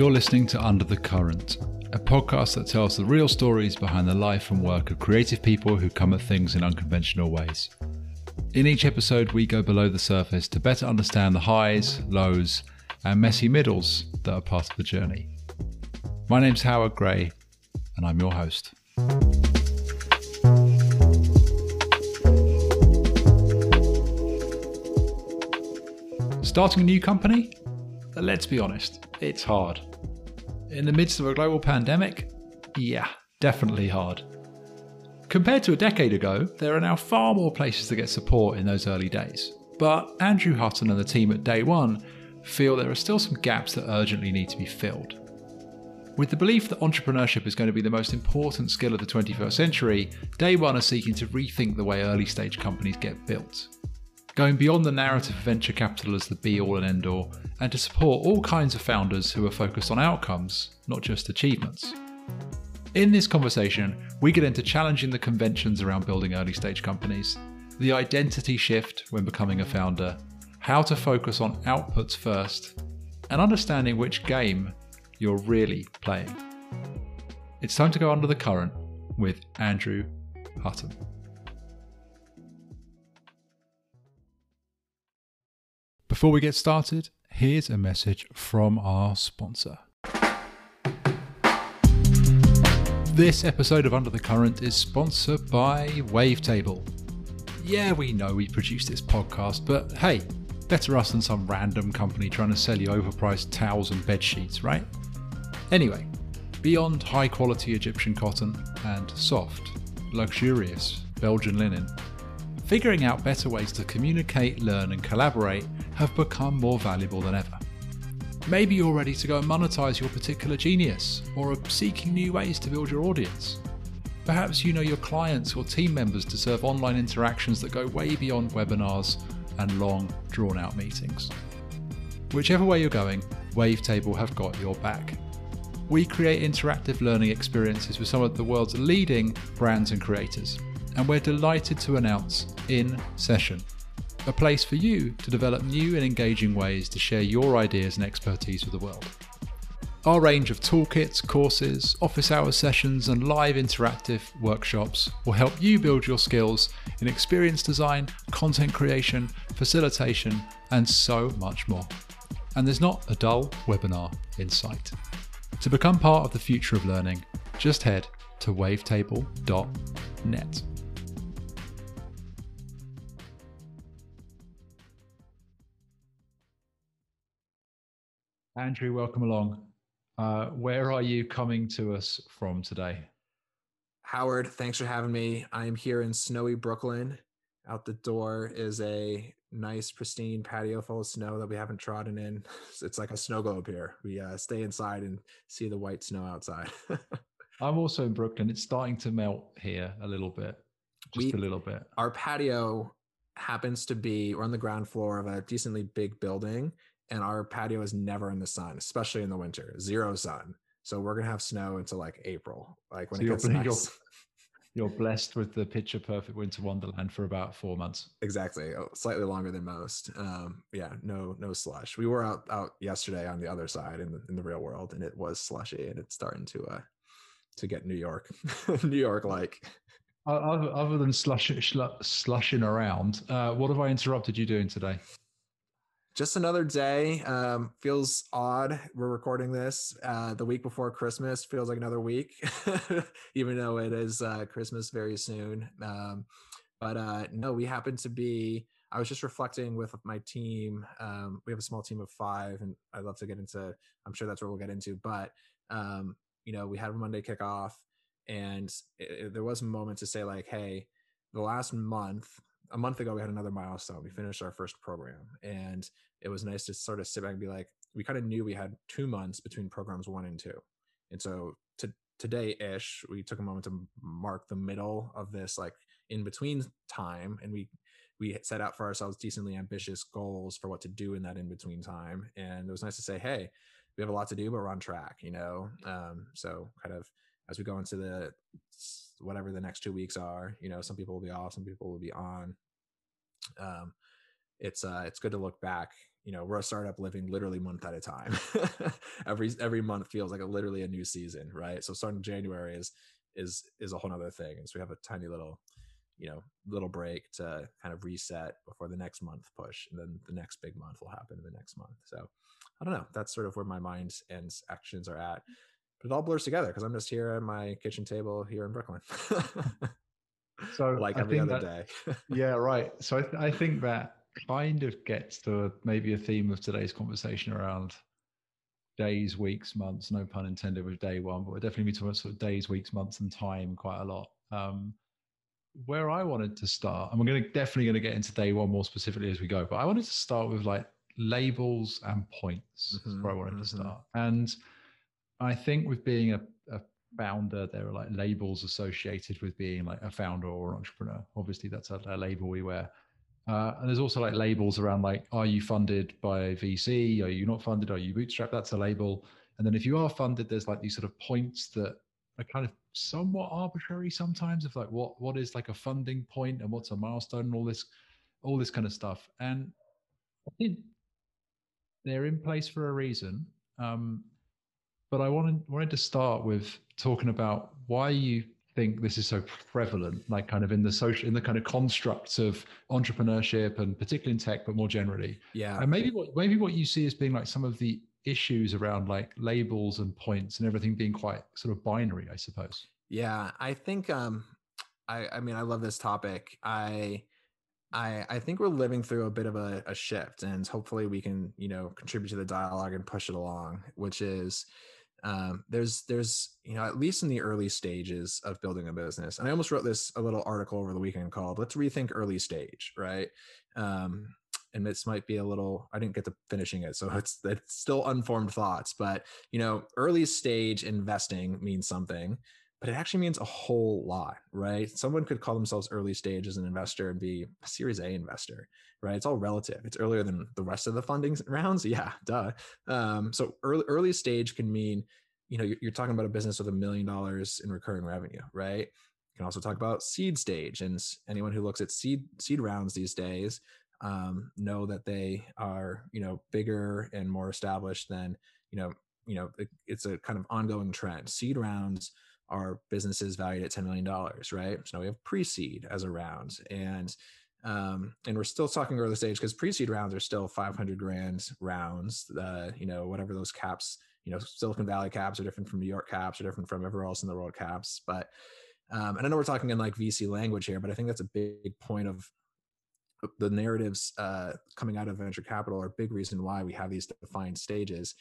You're listening to Under the Current, a podcast that tells the real stories behind the life and work of creative people who come at things in unconventional ways. In each episode, we go below the surface to better understand the highs, lows, and messy middles that are part of the journey. My name's Howard Gray, and I'm your host. Starting a new company? Let's be honest, it's hard. In the midst of a global pandemic? Yeah, definitely hard. Compared to a decade ago, there are now far more places to get support in those early days. But Andrew Hutton and the team at Day One feel there are still some gaps that urgently need to be filled. With the belief that entrepreneurship is going to be the most important skill of the 21st century, Day One are seeking to rethink the way early stage companies get built. Going beyond the narrative of venture capital as the be all and end all, and to support all kinds of founders who are focused on outcomes, not just achievements. In this conversation, we get into challenging the conventions around building early stage companies, the identity shift when becoming a founder, how to focus on outputs first, and understanding which game you're really playing. It's time to go under the current with Andrew Hutton. Before we get started, here's a message from our sponsor. This episode of Under the Current is sponsored by Wavetable. Yeah, we know we produce this podcast, but hey, better us than some random company trying to sell you overpriced towels and bed sheets, right? Anyway, beyond high quality Egyptian cotton and soft, luxurious Belgian linen, figuring out better ways to communicate, learn, and collaborate have become more valuable than ever. Maybe you're ready to go and monetize your particular genius, or are seeking new ways to build your audience. Perhaps you know your clients or team members deserve online interactions that go way beyond webinars and long, drawn out meetings. Whichever way you're going, Wavetable have got your back. We create interactive learning experiences with some of the world's leading brands and creators, and we're delighted to announce In Session a place for you to develop new and engaging ways to share your ideas and expertise with the world. Our range of toolkits, courses, office hours sessions, and live interactive workshops will help you build your skills in experience design, content creation, facilitation, and so much more. And there's not a dull webinar in sight. To become part of the future of learning, just head to wavetable.net. Andrew, welcome along. Uh, where are you coming to us from today? Howard, thanks for having me. I am here in snowy Brooklyn. Out the door is a nice, pristine patio full of snow that we haven't trodden in. It's like a snow globe here. We uh, stay inside and see the white snow outside. I'm also in Brooklyn. It's starting to melt here a little bit, just we, a little bit. Our patio happens to be, we're on the ground floor of a decently big building and our patio is never in the sun, especially in the winter, zero sun. So we're gonna have snow until like April, like when so it gets nice. You're, you're blessed with the picture perfect winter wonderland for about four months. Exactly, oh, slightly longer than most. Um, yeah, no, no slush. We were out out yesterday on the other side in the in the real world, and it was slushy, and it's starting to uh to get New York, New York like. Other, than slush, slushing around, uh, what have I interrupted you doing today? Just another day. Um, feels odd. We're recording this uh, the week before Christmas. Feels like another week, even though it is uh, Christmas very soon. Um, but uh, no, we happen to be. I was just reflecting with my team. Um, we have a small team of five, and I'd love to get into. I'm sure that's where we'll get into. But um, you know, we had a Monday kickoff, and it, it, there was a moment to say like, "Hey, the last month a month ago we had another milestone. We finished our first program and it was nice to sort of sit back and be like we kind of knew we had two months between programs one and two. And so to today ish we took a moment to mark the middle of this like in between time and we we set out for ourselves decently ambitious goals for what to do in that in between time. And it was nice to say hey we have a lot to do but we're on track you know? Um, so kind of as we go into the whatever the next two weeks are. You know, some people will be off, some people will be on. Um, it's uh it's good to look back. You know we're a startup living literally month at a time. Every every month feels like a literally a new season right? So starting january is is is a whole other thing. And so we have a tiny little you know little break to kind of reset before the next month push. And then the next big month will happen in the next month. So i don't know. That's sort of where my mind and actions are at but it all blurs together because i'm just here at my kitchen table here in brooklyn so like every other that, day yeah right so I, th- I think that kind of gets to maybe a theme of today's conversation around days, weeks, months. No pun intended with day one, but we're definitely be talking about sort of days, weeks, months, and time quite a lot. Um, where I wanted to start, and we're going to definitely going to get into day one more specifically as we go, but I wanted to start with like labels and points. Mm-hmm, where I wanted mm-hmm. to start, and I think with being a, a founder, there are like labels associated with being like a founder or an entrepreneur. Obviously, that's a, a label we wear. Uh, and there's also like labels around like, are you funded by VC? Are you not funded? Are you bootstrapped? That's a label. And then if you are funded, there's like these sort of points that are kind of somewhat arbitrary sometimes of like what what is like a funding point and what's a milestone and all this all this kind of stuff. And I think they're in place for a reason. Um, but I wanted wanted to start with talking about why you think this is so prevalent, like kind of in the social, in the kind of constructs of entrepreneurship and particularly in tech, but more generally. Yeah. And maybe what maybe what you see as being like some of the issues around like labels and points and everything being quite sort of binary, I suppose. Yeah, I think um I I mean I love this topic. I I, I think we're living through a bit of a, a shift and hopefully we can, you know, contribute to the dialogue and push it along, which is um, there's there's you know at least in the early stages of building a business and i almost wrote this a little article over the weekend called let's rethink early stage right? Um, and this might be a little i didn't get to finishing it so it's it's still unformed thoughts but you know early stage investing means something but it actually means a whole lot, right? Someone could call themselves early stage as an investor and be a Series A investor, right? It's all relative. It's earlier than the rest of the funding rounds. Yeah, duh. Um, so early early stage can mean, you know, you're, talking about a business with a million dollars in recurring revenue, right? You can also talk about seed stage, and anyone who looks at seed seed rounds these days um, know that they are, you know, bigger and more established than, you know, you know, it, it's a kind of ongoing trend. Seed rounds are businesses valued at $10 million, right? So now we have pre-seed as a round. And um, and we're still talking early stage because pre-seed rounds are still 500 grand rounds. Uh, you know, whatever those caps, you know, Silicon Valley caps are different from New York caps, are different from everywhere else in the world caps. But um, and I know we're talking in like VC language here, but I think that's a big point of the narratives uh, coming out of venture capital are a big reason why we have these defined stages.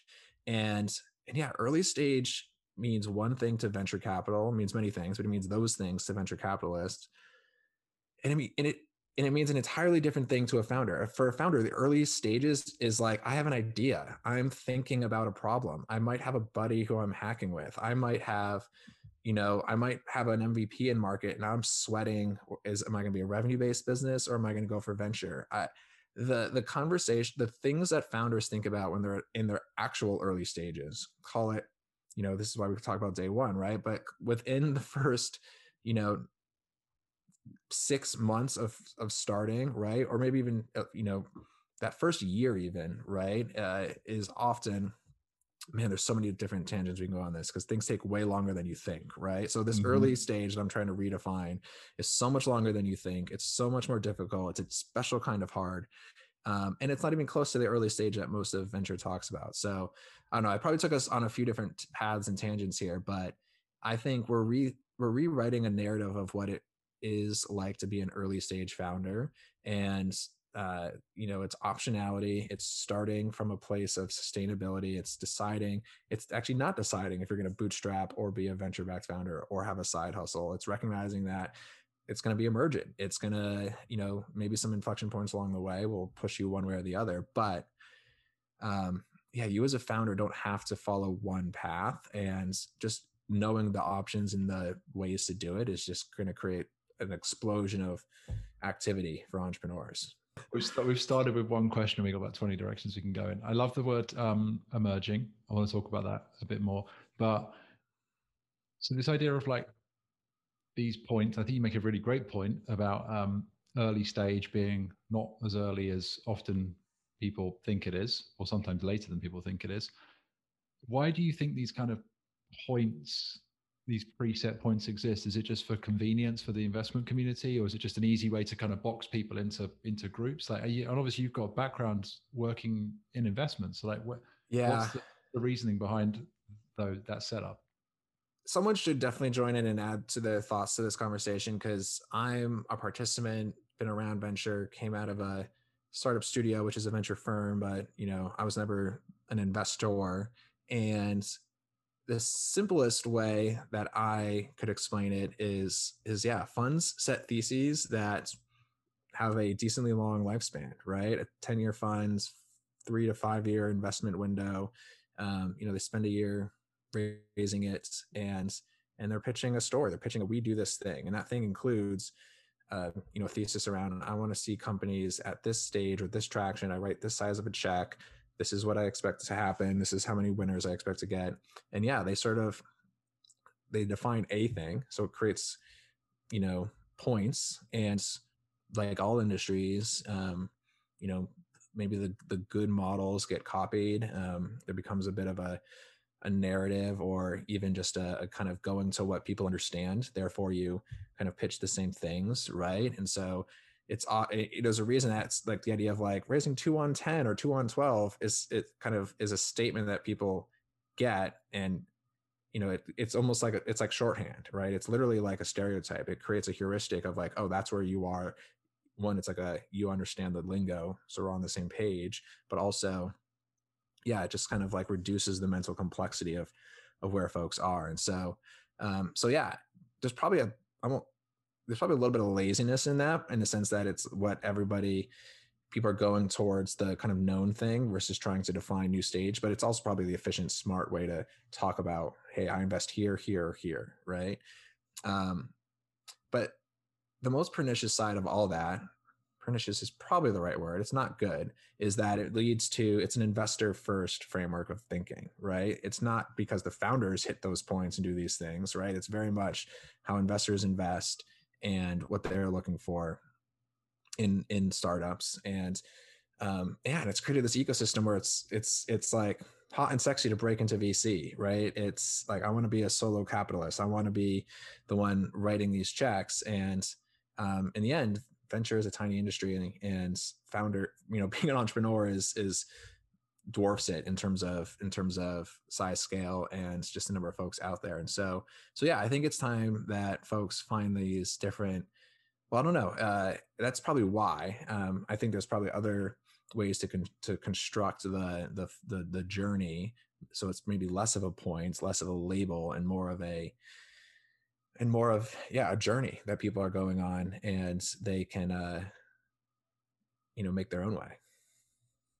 And and yeah, early stage means one thing to venture capital, means many things, but it means those things to venture capitalists. And it, and it and it means an entirely different thing to a founder. For a founder, the early stages is like, I have an idea. I'm thinking about a problem. I might have a buddy who I'm hacking with. I might have, you know, I might have an MVP in market and I'm sweating. Is am I going to be a revenue based business or am I going to go for venture? I, the the conversation, the things that founders think about when they're in their actual early stages, call it you know this is why we talk about day one right? But within the first you know six months of of starting right? Or maybe even uh, you know that first year even right uh, is often man there's so many different tangents we can go on this because things take way longer than you think right? So this mm-hmm. early stage that i'm trying to redefine is so much longer than you think. It's so much more difficult. It's a special kind of hard um, and it's not even close to the early stage that most of venture talks about. So I don't know. I probably took us on a few different paths and tangents here, but I think we're re we're rewriting a narrative of what it is like to be an early stage founder, and uh, you know, it's optionality. It's starting from a place of sustainability. It's deciding. It's actually not deciding if you're going to bootstrap or be a venture backed founder or have a side hustle. It's recognizing that it's going to be emergent. It's going to, you know, maybe some inflection points along the way will push you one way or the other. But um, yeah, you as a founder don't have to follow one path, and just knowing the options and the ways to do it is just going to create an explosion of activity for entrepreneurs. We've, we've started with one question and we got about 20 directions we can go in. I love the word um, emerging. I want to talk about that a bit more. But so this idea of like these points, I think you make a really great point about um, early stage being not as early as often people think it is, or sometimes later than people think it is. Why do you think these kind of points, these preset points exist? Is it just for convenience for the investment community, or is it just an easy way to kind of box people into into groups? Like, you, and obviously you've got backgrounds working in investments. So, like, what, yeah, what's the, the reasoning behind though that setup? Someone should definitely join in and add to their thoughts to this conversation because I'm a participant, been around venture, came out of a startup studio, which is a venture firm, but you know, I was never an investor. And the simplest way that I could explain it is is yeah, funds set theses that have a decently long lifespan, right? A 10 year funds, three to five year investment window. Um, you know, they spend a year raising it and and they're pitching a story they're pitching a we do this thing. And that thing includes uh, you know thesis around i want to see companies at this stage with this traction. I write this size of a check. This is what i expect to happen. This is how many winners i expect to get. And yeah they sort of they define a thing so it creates you know points and like all industries um you know maybe the the good models get copied um there becomes a bit of a a narrative or even just a, a, kind of going to what people understand therefore you kind of pitch the same things right? And so it's it, there's a reason that's like the idea of like raising two on 10 or two on 12 is it kind of is a statement that people get and you know it, it's almost like it's like shorthand right? It's literally like a stereotype. It creates a heuristic of like oh that's where you are. One it's like a you understand the lingo so we're on the same page but also yeah, it just kind of like reduces the mental complexity of of where folks are. And so um, so yeah, there's probably a I won't there's probably a little bit of laziness in that in the sense that it's what everybody people are going towards the kind of known thing versus trying to define new stage but it's also probably the efficient smart way to talk about hey i invest here here here right um, but the most pernicious side of all that pernicious is probably the right word it's not good is that it leads to it's an investor first framework of thinking right it's not because the founders hit those points and do these things right it's very much how investors invest and what they're looking for in in startups and um yeah and it's created this ecosystem where it's it's it's like hot and sexy to break into VC, right? It's like I want to be a solo capitalist. I want to be the one writing these checks, and um, in the end, venture is a tiny industry and, and founder you know being an entrepreneur is is dwarfs it in terms of in terms of size scale and just the number of folks out there. And so so yeah i think it's time that folks find these different well i don't know uh, that's probably why. Um, i think there's probably other ways to con- to construct the, the the the journey. So it's maybe less of a point less of a label and more of a and more of yeah a journey that people are going on and they can uh you know make their own way.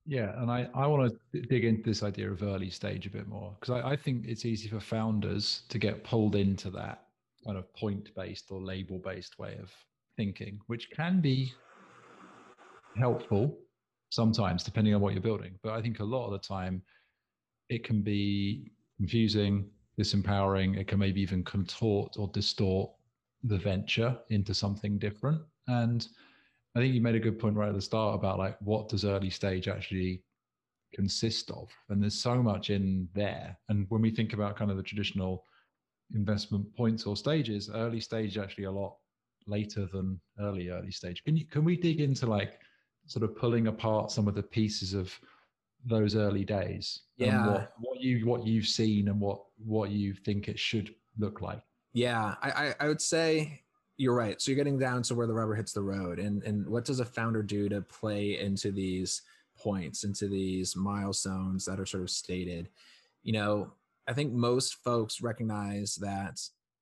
Yeah and i i want to dig into this idea of early stage a bit more because I, I think it's easy for founders to get pulled into that kind of point based or label based way of thinking which can be helpful sometimes depending on what you're building but i think a lot of the time it can be confusing disempowering. It can maybe even contort or distort the venture into something different. And I think you made a good point right at the start about like what does early stage actually consist of? And there's so much in there. And when we think about kind of the traditional investment points or stages, early stage actually a lot later than early early stage. Can you can we dig into like sort of pulling apart some of the pieces of those early days yeah. what, what you what you've seen and what what you think it should look like. Yeah I, I i would say you're right. So you're getting down to where the rubber hits the road and and what does a founder do to play into these points into these milestones that are sort of stated? You know i think most folks recognize that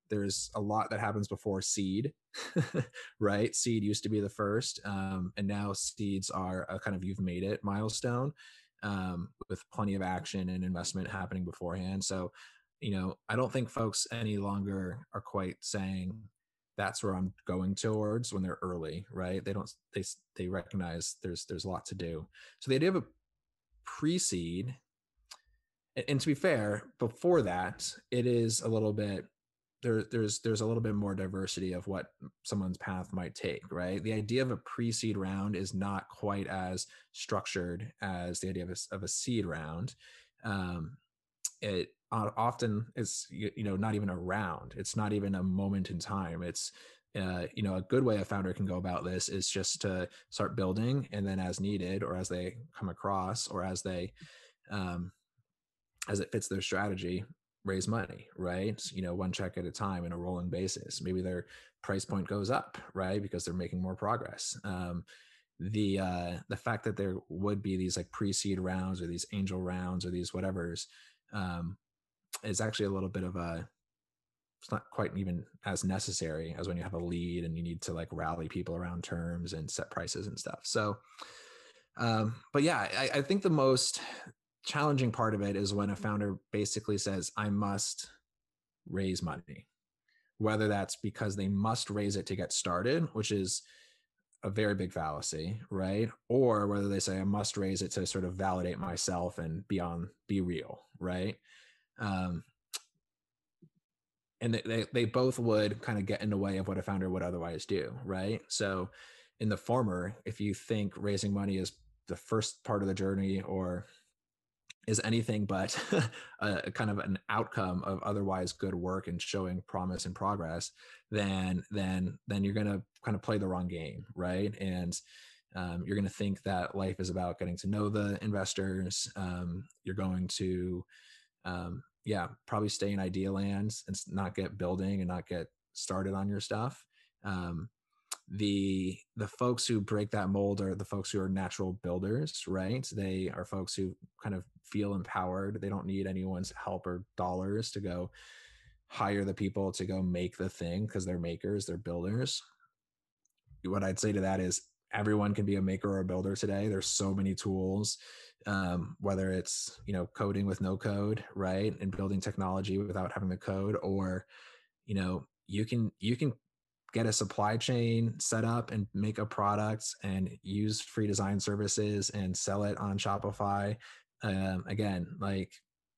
there's a lot that happens before seed right? Seed used to be the first um, and now seeds are a kind of you've made it milestone um, with plenty of action and investment happening beforehand. So, you know, I don't think folks any longer are quite saying that's where I'm going towards when they're early, right? They don't they they recognize there's there's a lot to do. So the idea of a pre-seed, and, and to be fair, before that, it is a little bit there, there's there's a little bit more diversity of what someone's path might take, right? The idea of a pre-seed round is not quite as structured as the idea of a, of a seed round. Um, it often is you know not even a round. It's not even a moment in time. It's uh, you know a good way a founder can go about this is just to start building, and then as needed, or as they come across, or as they um, as it fits their strategy, raise money, right? You know, one check at a time in a rolling basis. Maybe their price point goes up, right? Because they're making more progress. Um, the uh, the fact that there would be these like pre-seed rounds or these angel rounds or these whatever's um, is actually a little bit of a it's not quite even as necessary as when you have a lead and you need to like rally people around terms and set prices and stuff. So, um, but yeah, I, I think the most challenging part of it is when a founder basically says, I must raise money, whether that's because they must raise it to get started, which is a very big fallacy, right? Or whether they say, I must raise it to sort of validate myself and be on, be real, right? Um, and they, they, both would kind of get in the way of what a founder would otherwise do, right? So, in the former, if you think raising money is the first part of the journey or is anything but a kind of an outcome of otherwise good work and showing promise and progress, then then then you're going to kind of play the wrong game, right? And um, you're going to think that life is about getting to know the investors. Um, you're going to, um, yeah, probably stay in idea lands and not get building and not get started on your stuff. Um, the the folks who break that mold are the folks who are natural builders right? They are folks who kind of feel empowered. They don't need anyone's help or dollars to go hire the people to go make the thing because they're makers they're builders. What i'd say to that is everyone can be a maker or a builder today. There's so many tools um, whether it's you know coding with no code right and building technology without having the code or you know you can you can get a supply chain set up and make a product and use free design services and sell it on Shopify. Um, again, like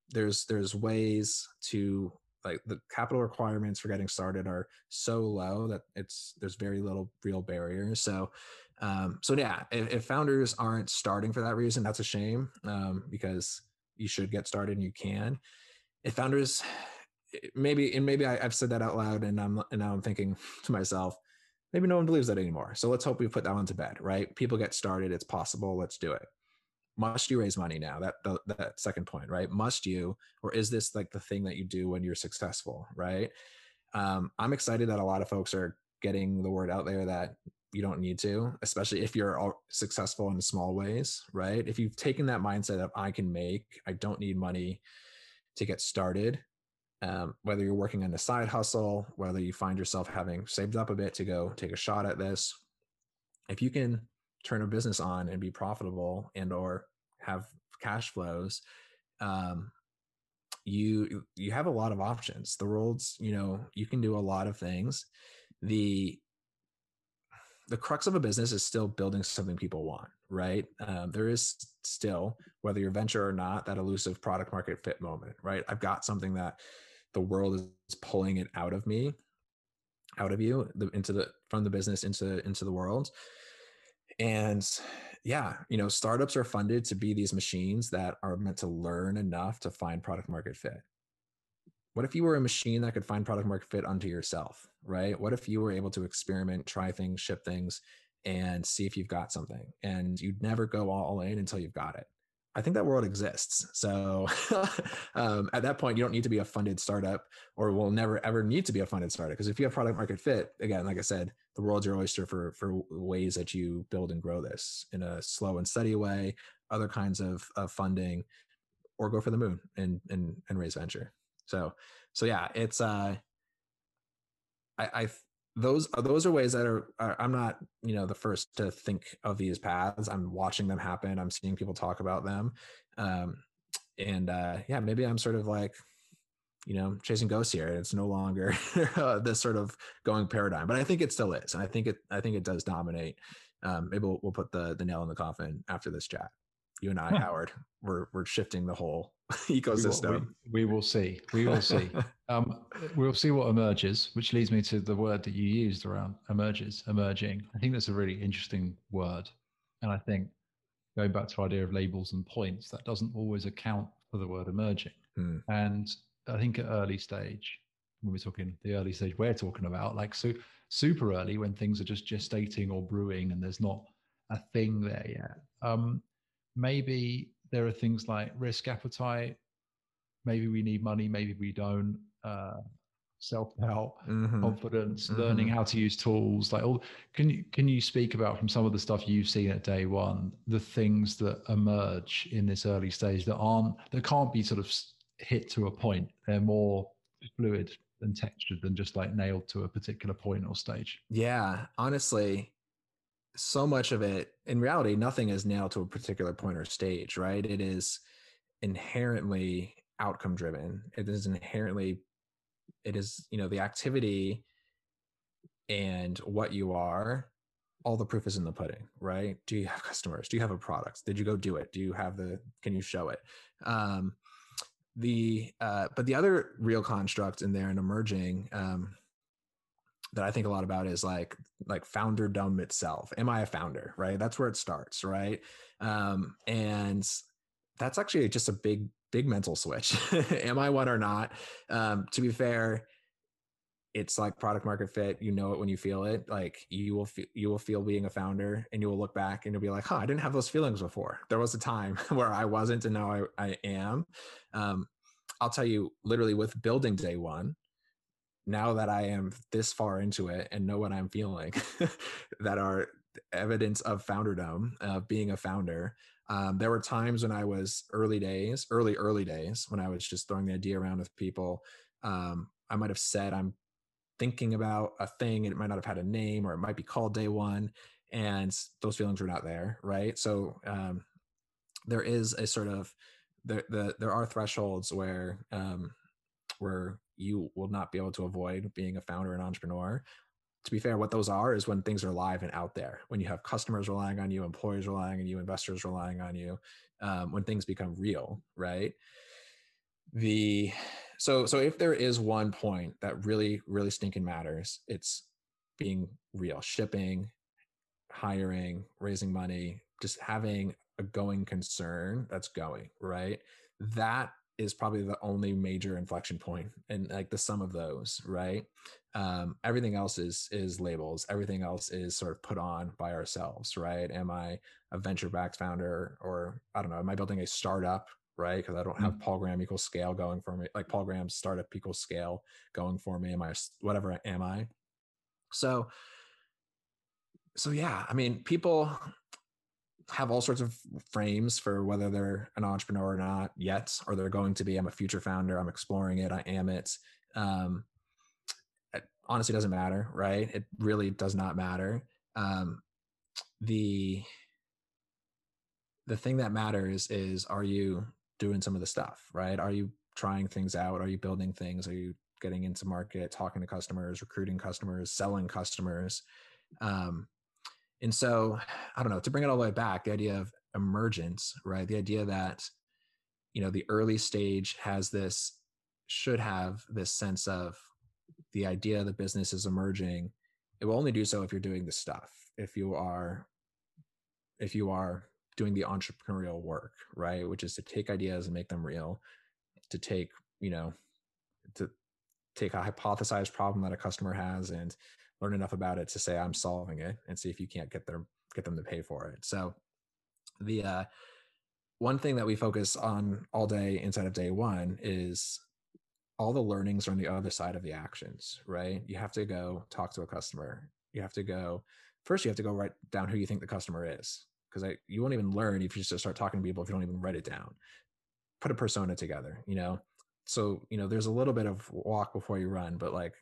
there's there's ways to like the capital requirements for getting started are so low that it's there's very little real barriers. So um, so yeah, if, if founders aren't starting for that reason, that's a shame um, because you should get started and you can. If founders maybe and maybe I, have said that out loud and I'm and now I'm thinking to myself, maybe no one believes that anymore. So let's hope we put that one to bed, right? People get started, it's possible, let's do it. Must you raise money now? That the, that second point, right? Must you, or is this like the thing that you do when you're successful, right? Um, I'm excited that a lot of folks are getting the word out there that you don't need to, especially if you're successful in small ways, right? If you've taken that mindset of I can make, I don't need money to get started, um, whether you're working on a side hustle, whether you find yourself having saved up a bit to go take a shot at this, if you can turn a business on and be profitable and or have cash flows, um, you you have a lot of options. The world's you know you can do a lot of things. The the crux of a business is still building something people want, right? Um, there is still, whether you're venture or not, that elusive product market fit moment, right? I've got something that the world is pulling it out of me out of you the, into the from the business into into the world. And yeah you know startups are funded to be these machines that are meant to learn enough to find product market fit. What if you were a machine that could find product market fit unto yourself right? What if you were able to experiment try things ship things and see if you've got something? And you'd never go all in until you've got it I think that world exists. So um, at that point, you don't need to be a funded startup or will never ever need to be a funded startup. Because if you have product market fit, again, like I said, the world's your oyster for, for ways that you build and grow this in a slow and steady way, other kinds of, of funding, or go for the moon and, and, and raise venture. So, so yeah, it's, uh, I, I those are those are ways that are, are, i'm not you know the first to think of these paths. I'm watching them happen. I'm seeing people talk about them. Um, and uh, yeah maybe i'm sort of like you know chasing ghosts here it's no longer this sort of going paradigm but i think it still is and i think it i think it does dominate. Um, maybe we'll, we'll put the the nail in the coffin after this chat. You and I, Howard, we're we're shifting the whole ecosystem. We will, we, we will see. We will see. um, we'll see what emerges, which leads me to the word that you used around emerges, emerging. I think that's a really interesting word, and I think going back to the idea of labels and points, that doesn't always account for the word emerging. Hmm. And I think at early stage, when we're talking the early stage we're talking about, like so super early when things are just gestating or brewing and there's not a thing there yet. Um, maybe there are things like risk appetite. Maybe we need money, maybe we don't. Uh, self help, mm-hmm. confidence, mm-hmm. learning how to use tools. Like all, can you can you speak about from some of the stuff you've seen at day one, the things that emerge in this early stage that aren't that can't be sort of hit to a point. They're more fluid and textured than just like nailed to a particular point or stage. Yeah, honestly, so much of it in reality nothing is nailed to a particular point or stage right? It is inherently outcome driven it is inherently it is you know the activity and what you are all the proof is in the pudding right? Do you have customers? Do you have a product? Did you go do it? Do you have the can you show it? Um the uh but the other real construct in there and emerging um that I think a lot about is like like founderdom itself. Am I a founder? Right. That's where it starts. Right. Um, and that's actually just a big big mental switch. Am I one or not? Um, to be fair, it's like product market fit. You know it when you feel it. Like you will feel you will feel being a founder, and you will look back and you'll be like, "Huh, I didn't have those feelings before. There was a time where I wasn't, and now I I am." Um, I'll tell you, literally, with building day one, now that I am this far into it and know what I'm feeling that are evidence of founderdom, of being a founder. Um, there were times when I was early days, early, early days, when I was just throwing the idea around with people. Um, I might have said, I'm thinking about a thing and it might not have had a name or it might be called day one. And those feelings were not there. Right. So um, there is a sort of, there, the, there are thresholds where, um, where you will not be able to avoid being a founder and entrepreneur. To be fair, what those are is when things are live and out there, when you have customers relying on you, employees relying on you, investors relying on you, um, when things become real, right? The so so if there is one point that really really stinking matters, it's being real, shipping, hiring, raising money, just having a going concern that's going right. That is probably the only major inflection point and like the sum of those right? Um, everything else is is labels. Everything else is sort of put on by ourselves right? Am i a venture backed founder or i don't know am i building a startup right? Because i don't have mm-hmm. paul graham equals scale going for me like paul graham's startup equals scale going for me am i whatever am i? So so yeah i mean people have all sorts of frames for whether they're an entrepreneur or not yet, or they're going to be. I'm a future founder. I'm exploring it. I am it. Um, it honestly doesn't matter, right? It really does not matter. Um, the the thing that matters is are you doing some of the stuff, right? Are you trying things out? Are you building things? Are you getting into market, talking to customers, recruiting customers, selling customers? Um, and so, I don't know, to bring it all the way back, the idea of emergence, right? The idea that, you know, the early stage has this, should have this sense of the idea the business is emerging. It will only do so if you're doing the stuff, if you are, if you are doing the entrepreneurial work, right? Which is to take ideas and make them real, to take, you know, to take a hypothesized problem that a customer has and learn enough about it to say I'm solving it and see if you can't get them get them to pay for it. So the uh, one thing that we focus on all day inside of day one is all the learnings are on the other side of the actions, right? You have to go talk to a customer. You have to go first. You have to go write down who you think the customer is, because you won't even learn if you just start talking to people if you don't even write it down. Put a persona together, you know. So you know, there's a little bit of walk before you run, but like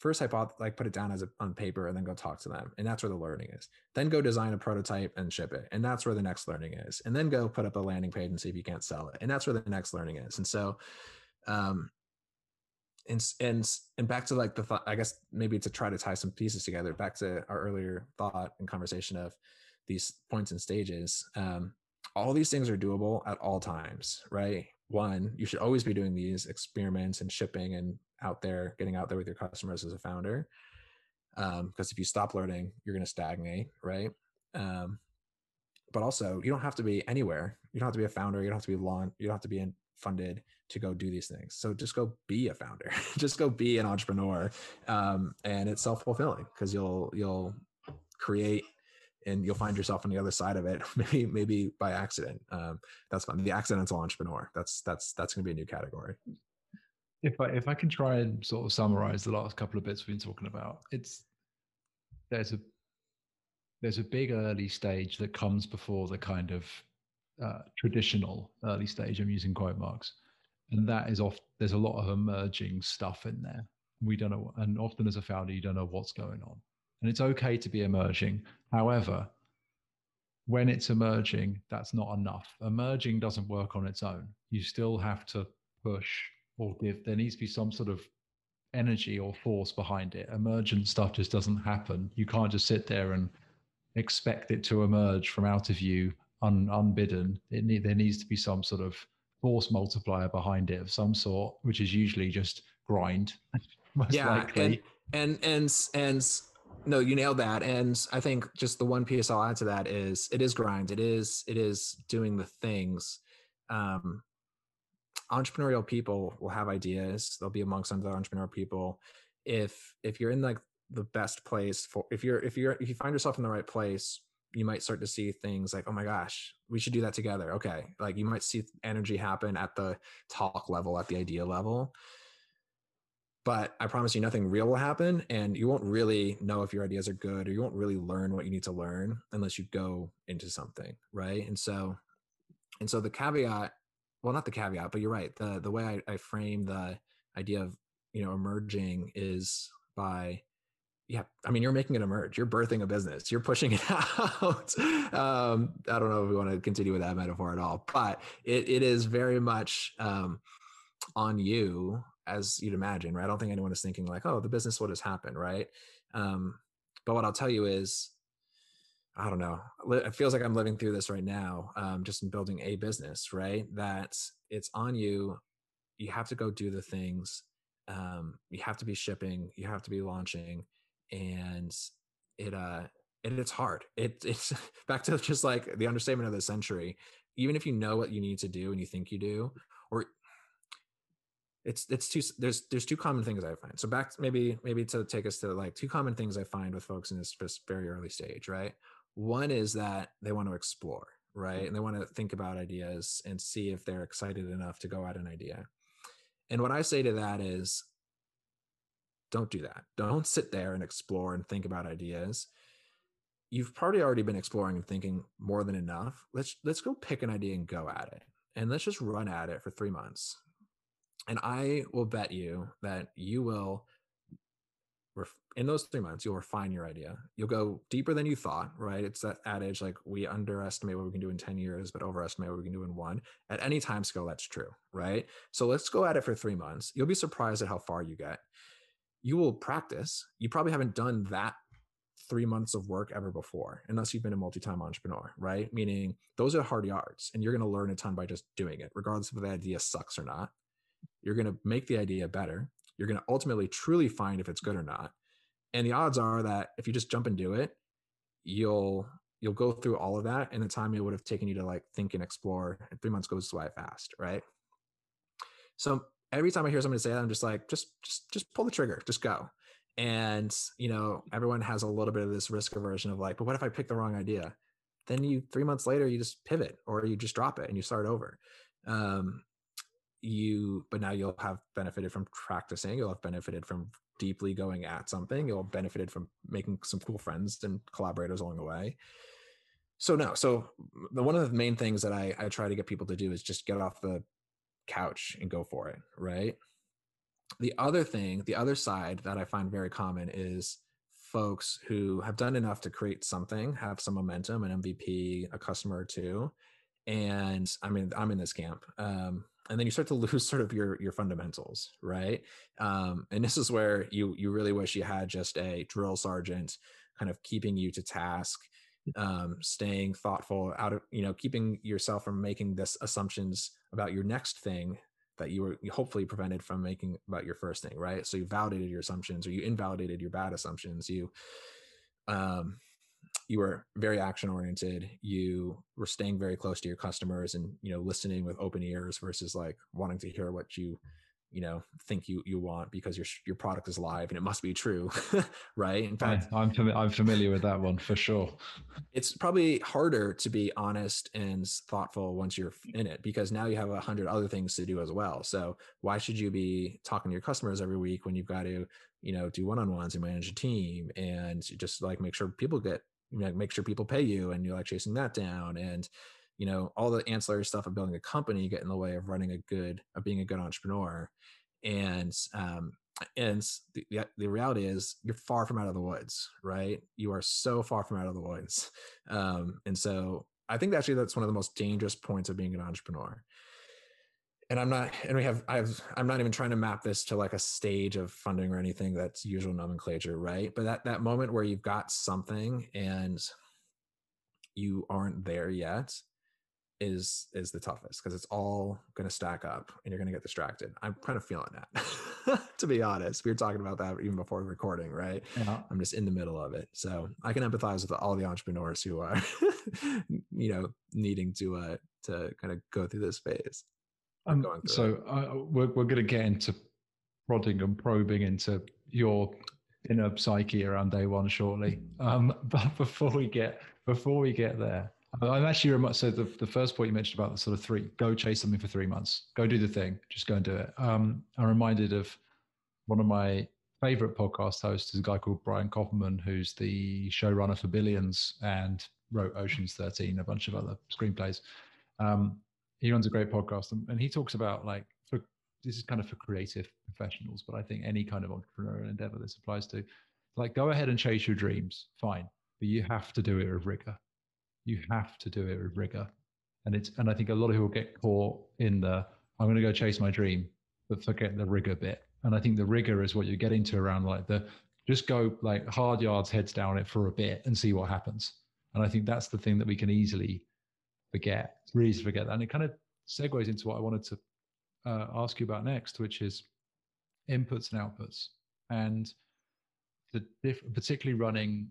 first hypoth like put it down as a, on paper and then go talk to them and that's where the learning is then go design a prototype and ship it and that's where the next learning is and then go put up a landing page and see if you can't sell it and that's where the next learning is and so um and and and back to like the thought i guess maybe to try to tie some pieces together back to our earlier thought and conversation of these points and stages um all these things are doable at all times, right? One, you should always be doing these experiments and shipping and out there, getting out there with your customers as a founder. Um, because if you stop learning, you're going to stagnate, right? Um, but also, you don't have to be anywhere. You don't have to be a founder. You don't have to be launch. You don't have to be funded to go do these things. So just go be a founder. just go be an entrepreneur, um, and it's self fulfilling because you'll you'll create and you'll find yourself on the other side of it maybe maybe by accident. Um, that's fun. The accidental entrepreneur. That's that's that's going to be a new category. If i if i can try and sort of summarize the last couple of bits we've been talking about it's there's a there's a big early stage that comes before the kind of uh, traditional early stage i'm using quote marks and that is off there's a lot of emerging stuff in there. We don't know and often as a founder you don't know what's going on and it's okay to be emerging. However, when it's emerging, that's not enough. Emerging doesn't work on its own. You still have to push or give. There needs to be some sort of energy or force behind it. Emergent stuff just doesn't happen. You can't just sit there and expect it to emerge from out of you un, unbidden. Need, there needs to be some sort of force multiplier behind it of some sort, which is usually just grind. yeah, likely. and and and and no you nailed that and i think just the one piece i'll add to that is it is grind it is it is doing the things um entrepreneurial people will have ideas they'll be amongst other entrepreneurial people. If if you're in like the best place for if you're if you're if you find yourself in the right place you might start to see things like oh my gosh we should do that together. Okay like you might see energy happen at the talk level at the idea level but I promise you nothing real will happen and you won't really know if your ideas are good or you won't really learn what you need to learn unless you go into something, right? And so and so the caveat, well not the caveat, but you're right. The the way I, I frame the idea of, you know, emerging is by yeah, I mean, you're making it emerge. You're birthing a business. You're pushing it out. um, I don't know if we want to continue with that metaphor at all, but it, it is very much um, on you as you'd imagine, right? I don't think anyone is thinking like, oh, the business will just happen, right? Um, but what I'll tell you is, I don't know. It feels like I'm living through this right now, um, just in building a business, right? That it's on you. You have to go do the things. Um, you have to be shipping. You have to be launching, and it uh, and it's hard. It it's back to just like the understatement of the century. Even if you know what you need to do and you think you do, or it's it's two there's there's two common things i find. So back maybe maybe to take us to like two common things i find with folks in this, very early stage right? One is that they want to explore right? And they want to think about ideas and see if they're excited enough to go at an idea. And what i say to that is don't do that. Don't sit there and explore and think about ideas. You've probably already been exploring and thinking more than enough. Let's let's go pick an idea and go at it. And let's just run at it for three months and I will bet you that you will, in those three months, you'll refine your idea. You'll go deeper than you thought, right? It's that adage like we underestimate what we can do in 10 years, but overestimate what we can do in one. At any time scale, that's true, right? So let's go at it for three months. You'll be surprised at how far you get. You will practice. You probably haven't done that three months of work ever before, unless you've been a multi time entrepreneur, right? Meaning those are hard yards and you're going to learn a ton by just doing it, regardless if the idea sucks or not. You're going to make the idea better. You're going to ultimately truly find if it's good or not. And the odds are that if you just jump and do it, you'll you'll go through all of that in the time it would have taken you to like think and explore. And three months goes by fast, right? So every time I hear somebody say that, I'm just like, just just just pull the trigger, just go. And you know, everyone has a little bit of this risk aversion of like, but what if I pick the wrong idea? Then you three months later you just pivot or you just drop it and you start over. Um, you but now you'll have benefited from practicing you'll have benefited from deeply going at something you'll have benefited from making some cool friends and collaborators along the way. So no so the one of the main things that I, I try to get people to do is just get off the couch and go for it right? The other thing the other side that i find very common is folks who have done enough to create something have some momentum an mvp a customer or two and i mean i'm in this camp um, and then you start to lose sort of your your fundamentals right? Um, and this is where you you really wish you had just a drill sergeant kind of keeping you to task um, staying thoughtful out of you know keeping yourself from making this assumptions about your next thing that you were hopefully prevented from making about your first thing right? So you validated your assumptions or you invalidated your bad assumptions you um you were very action oriented you were staying very close to your customers and you know listening with open ears versus like wanting to hear what you you know think you you want because your your product is live and it must be true right? In fact i'm fam- i'm familiar with that one for sure. It's probably harder to be honest and thoughtful once you're in it because now you have a hundred other things to do as well. So why should you be talking to your customers every week when you've got to you know do one-on-ones and manage a team and just like make sure people get know make sure people pay you and you're like chasing that down and you know all the ancillary stuff of building a company get in the way of running a good of being a good entrepreneur and um and the, the reality is you're far from out of the woods right? You are so far from out of the woods. Um and so i think actually that's one of the most dangerous points of being an entrepreneur and i'm not and we have i have i'm not even trying to map this to like a stage of funding or anything that's usual nomenclature right but that that moment where you've got something and you aren't there yet is is the toughest because it's all going to stack up and you're going to get distracted. I'm kind of feeling that, to be honest. We were talking about that even before recording, right? Yeah. I'm just in the middle of it, so I can empathize with all the entrepreneurs who are, you know, needing to uh to kind of go through this phase. Um, so uh, we're we're going to get into prodding and probing into your inner psyche around day one shortly. Um, but before we get before we get there I'm actually remote. So the, the first point you mentioned about the sort of three, go chase something for three months, go do the thing, just go and do it. Um, I'm reminded of one of my favorite podcast hosts is a guy called Brian Koppelman, who's the showrunner for Billions and wrote Ocean's 13, a bunch of other screenplays. Um, he runs a great podcast and, and he talks about like, for, this is kind of for creative professionals, but I think any kind of entrepreneurial endeavor this applies to, like go ahead and chase your dreams, fine, but you have to do it with rigor you have to do it with rigor. And it's and I think a lot of people get caught in the I'm going to go chase my dream, but forget the rigor bit. And I think the rigor is what you're getting to around like the just go like hard yards, heads down it for a bit and see what happens. And I think that's the thing that we can easily forget. It's really easy to forget that. And it kind of segues into what I wanted to uh, ask you about next, which is inputs and outputs. And the diff- particularly running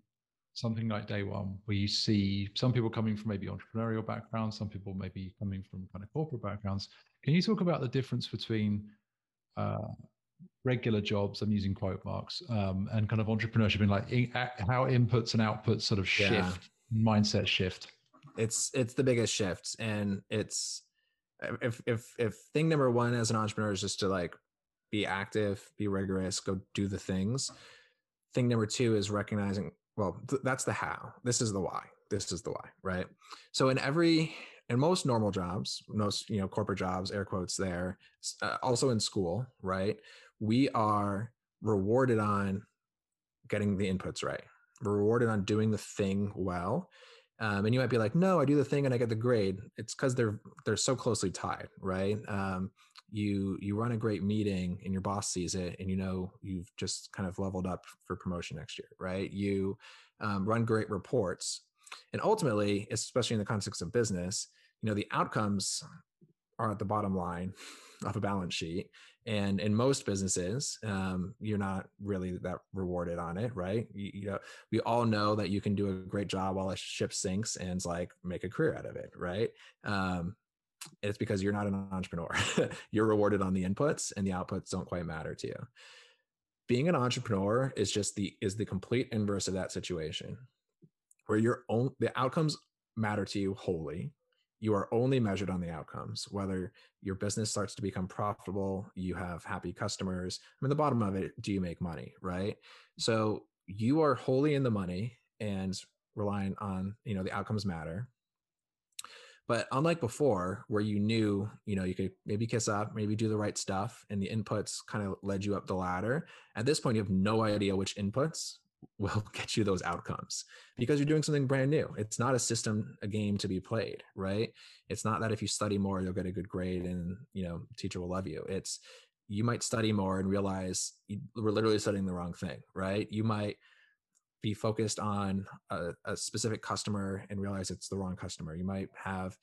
something like day one where you see some people coming from maybe entrepreneurial backgrounds some people maybe coming from kind of corporate backgrounds can you talk about the difference between uh, regular jobs i'm using quote marks um, and kind of entrepreneurship and like in, how inputs and outputs sort of shift yeah. mindset shift it's it's the biggest shift and it's if if if thing number one as an entrepreneur is just to like be active be rigorous go do the things thing number two is recognizing well th- that's the how. This is the why. This is the why right? So in every in most normal jobs most you know corporate jobs air quotes there uh, also in school right we are rewarded on getting the inputs right we're rewarded on doing the thing well um, and you might be like no i do the thing and i get the grade. It's because they're they're so closely tied right? Um, you you run a great meeting and your boss sees it and you know you've just kind of leveled up for promotion next year right? You um, run great reports and ultimately especially in the context of business you know the outcomes are at the bottom line of a balance sheet and in most businesses um, you're not really that rewarded on it right you, you, know we all know that you can do a great job while a ship sinks and like make a career out of it right um, it's because you're not an entrepreneur. you're rewarded on the inputs and the outputs don't quite matter to you. Being an entrepreneur is just the is the complete inverse of that situation where your own the outcomes matter to you wholly. You are only measured on the outcomes, whether your business starts to become profitable, you have happy customers. I mean, the bottom of it, do you make money, right? So you are wholly in the money and relying on, you know, the outcomes matter but unlike before, where you knew, you know, you could maybe kiss up, maybe do the right stuff, and the inputs kind of led you up the ladder. At this point, you have no idea which inputs will get you those outcomes because you're doing something brand new. It's not a system, a game to be played, right? It's not that if you study more, you'll get a good grade and, you know, teacher will love you. It's you might study more and realize you were literally studying the wrong thing, right? You might be focused on a, a specific customer and realize it's the wrong customer. You might have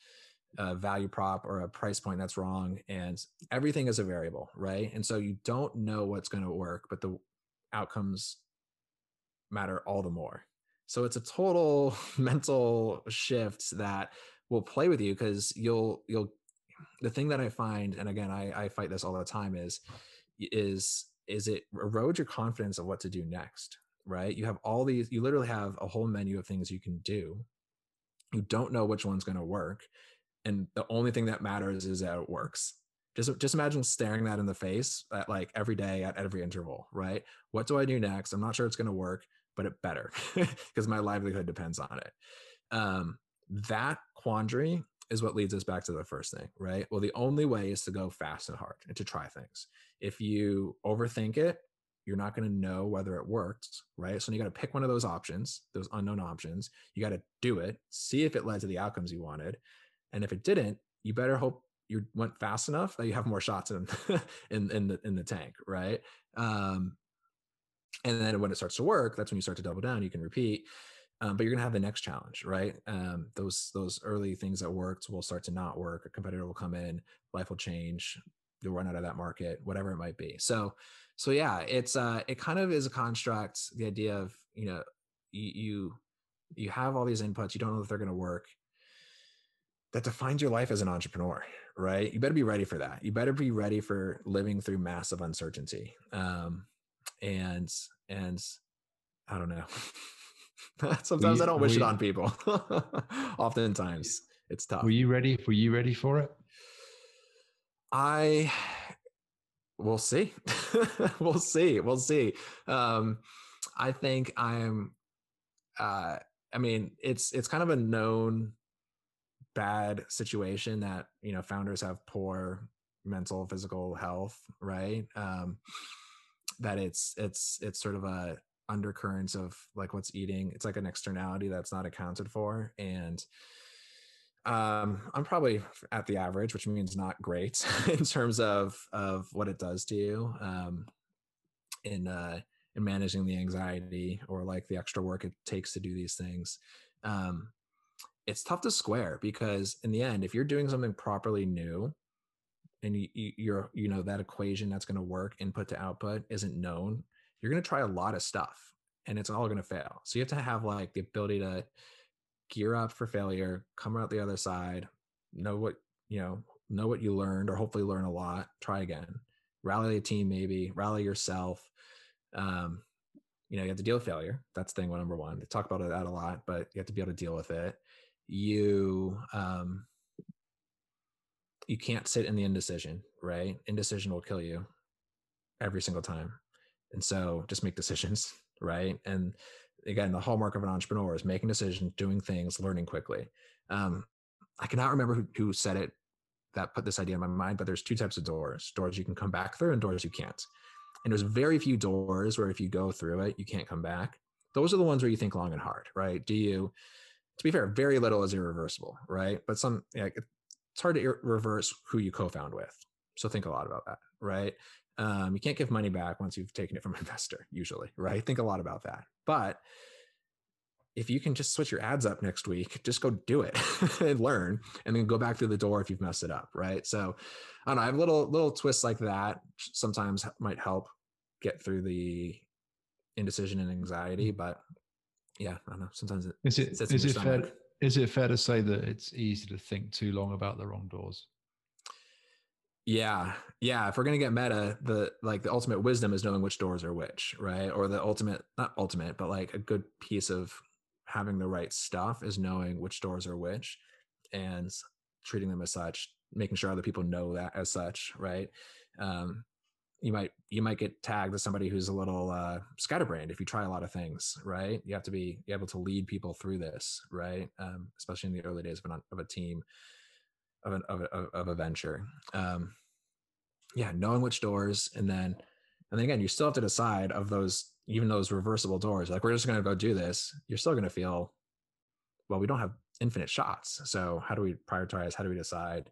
a value prop or a price point that's wrong and everything is a variable right and so you don't know what's going to work but the outcomes matter all the more. So it's a total mental shift that will play with you because you'll you'll the thing that i find and again I, I fight this all the time is is is it erodes your confidence of what to do next right? You have all these you literally have a whole menu of things you can do. You don't know which one's going to work and the only thing that matters is that it works. Just just imagine staring that in the face at like every day at every interval right? What do i do next? I'm not sure it's going to work but it better because my livelihood depends on it. Um, that quandary is what leads us back to the first thing right? Well the only way is to go fast and hard and to try things. If you overthink it you're not going to know whether it works right? So you got to pick one of those options those unknown options. You got to do it see if it led to the outcomes you wanted. And if it didn't, you better hope you went fast enough that you have more shots in in in the in the tank, right? Um, and then when it starts to work, that's when you start to double down. You can repeat, um, but you're gonna have the next challenge, right? Um, those those early things that worked will start to not work. A competitor will come in, life will change. You'll run out of that market, whatever it might be. So, so yeah, it's uh, it kind of is a construct. The idea of you know you you, have all these inputs, you don't know if they're gonna work that defines your life as an entrepreneur, right? You better be ready for that. You better be ready for living through massive uncertainty. Um, and and I don't know. Sometimes you, I don't wish you, it on people. Oftentimes it's tough. Were you ready? Were you ready for it? I we'll see. we'll see. We'll see. Um, I think I'm uh I mean, it's it's kind of a known bad situation that you know founders have poor mental physical health right um that it's it's it's sort of a undercurrents of like what's eating. It's like an externality that's not accounted for and um i'm probably at the average which means not great in terms of of what it does to you um in uh in managing the anxiety or like the extra work it takes to do these things. Um it's tough to square because in the end if you're doing something properly new and you, you're you know that equation that's going to work input to output isn't known you're going to try a lot of stuff and it's all going to fail. So you have to have like the ability to gear up for failure come out the other side know what you know know what you learned or hopefully learn a lot try again. Rally a team maybe rally yourself um, you know you have to deal with failure that's thing number one they talk about that a lot but you have to be able to deal with it. You um you can't sit in the indecision right? Indecision will kill you every single time. And so just make decisions right? And again the hallmark of an entrepreneur is making decisions doing things learning quickly. Um i cannot remember who, who said it that put this idea in my mind but there's two types of doors doors you can come back through and doors you can't. And there's very few doors where if you go through it you can't come back. Those are the ones where you think long and hard right? Do you to be fair, very little is irreversible, right? But some, yeah, it's hard to reverse who you co-found with. So think a lot about that, right? Um, you can't give money back once you've taken it from an investor, usually, right? Think a lot about that. But if you can just switch your ads up next week, just go do it and learn, and then go back through the door if you've messed it up, right? So I don't know. I have little little twists like that. Sometimes might help get through the indecision and anxiety, but yeah, I don't know. Sometimes it is it is it fair is it fair to say that it's easy to think too long about the wrong doors? Yeah, yeah. If we're gonna get meta, the like the ultimate wisdom is knowing which doors are which, right? Or the ultimate, not ultimate, but like a good piece of having the right stuff is knowing which doors are which, and treating them as such, making sure other people know that as such, right? Um, you might you might get tagged as somebody who's a little uh, scatterbrained if you try a lot of things, right? You have to be able to lead people through this, right? Um, especially in the early days of, an, of a team, of, an, of, a, of a venture. Um, yeah, knowing which doors, and then and then again, you still have to decide of those even those reversible doors. Like we're just going to go do this. You're still going to feel, well, we don't have infinite shots. So how do we prioritize? How do we decide?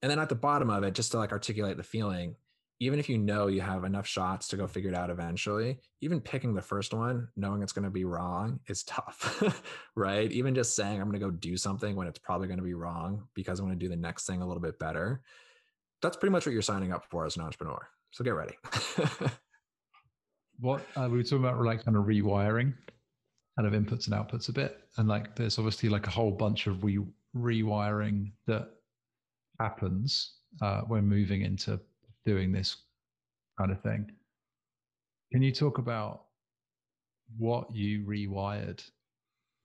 And then at the bottom of it, just to like articulate the feeling, even if you know you have enough shots to go figure it out eventually, even picking the first one, knowing it's going to be wrong is tough, right? Even just saying I'm going to go do something when it's probably going to be wrong because I'm going to do the next thing a little bit better. That's pretty much what you're signing up for as an entrepreneur. So get ready. what uh, we were talking about, like kind of rewiring, kind of inputs and outputs a bit, and like there's obviously like a whole bunch of re- rewiring that happens uh, when moving into doing this kind of thing. Can you talk about what you rewired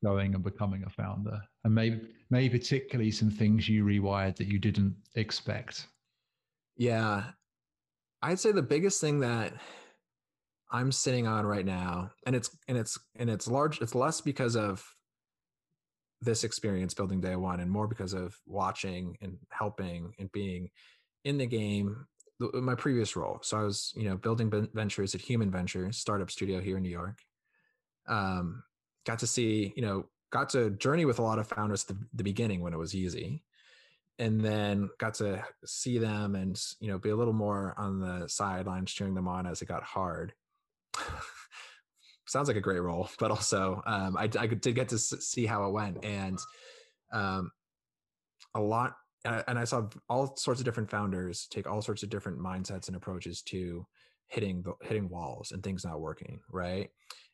going and becoming a founder? And maybe maybe particularly some things you rewired that you didn't expect. Yeah. I'd say the biggest thing that i'm sitting on right now and it's and it's and it's large it's less because of this experience building day one and more because of watching and helping and being in the game my previous role. So I was, you know, building ventures at Human Ventures, startup studio here in New York. Um, got to see, you know, got to journey with a lot of founders at the, the beginning when it was easy, and then got to see them and you know be a little more on the sidelines cheering them on as it got hard. Sounds like a great role, but also um, I, I did get to see how it went, and um, a lot and I saw all sorts of different founders take all sorts of different mindsets and approaches to hitting the hitting walls and things not working right?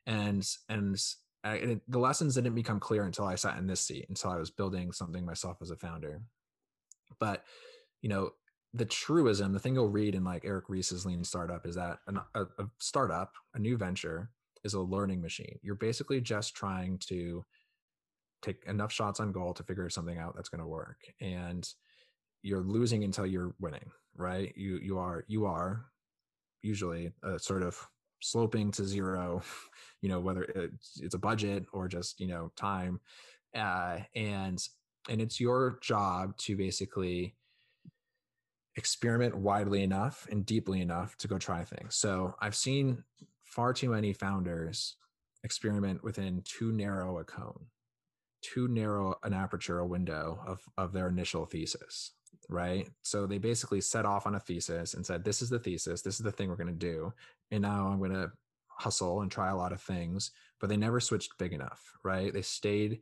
And and, I, it, the lessons didn't become clear until i sat in this seat until i was building something myself as a founder. But you know the truism the thing you'll read in like eric Ries's lean startup is that an, a, a startup a new venture is a learning machine. You're basically just trying to take enough shots on goal to figure something out that's going to work. And you're losing until you're winning right? You you are you are usually a sort of sloping to zero you know whether it's, it's a budget or just you know time. Uh, and and it's your job to basically experiment widely enough and deeply enough to go try things. So i've seen far too many founders experiment within too narrow a cone too narrow an aperture, a window of, of their initial thesis, right? So they basically set off on a thesis and said, this is the thesis, this is the thing we're going to do. And now I'm going to hustle and try a lot of things, but they never switched big enough, right? They stayed,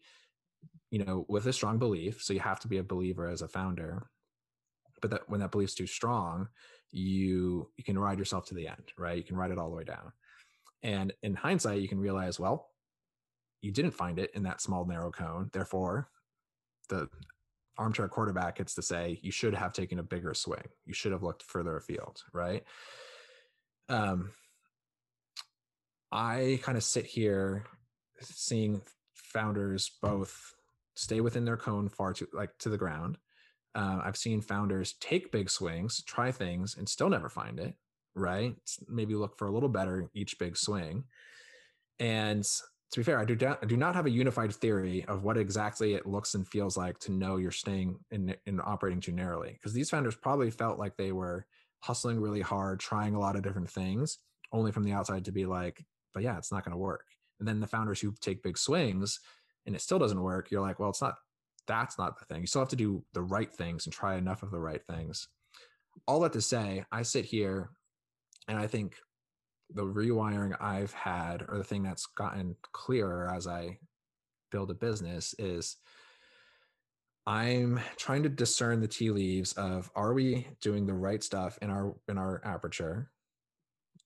you know, with a strong belief. So you have to be a believer as a founder. But that when that belief's too strong, you you can ride yourself to the end, right? You can ride it all the way down. And in hindsight, you can realize, well, you didn't find it in that small narrow cone. Therefore, the armchair quarterback gets to say you should have taken a bigger swing. You should have looked further afield, right? Um, I kind of sit here seeing founders both stay within their cone far too like to the ground. Uh, I've seen founders take big swings, try things, and still never find it. Right? Maybe look for a little better each big swing. And to be fair, I do, I do not have a unified theory of what exactly it looks and feels like to know you're staying in, in operating too narrowly. Because these founders probably felt like they were hustling really hard, trying a lot of different things, only from the outside to be like, but yeah, it's not going to work. And then the founders who take big swings and it still doesn't work, you're like, well, it's not, that's not the thing. You still have to do the right things and try enough of the right things. All that to say, I sit here and I think the rewiring I've had, or the thing that's gotten clearer as I build a business, is I'm trying to discern the tea leaves of are we doing the right stuff in our in our aperture?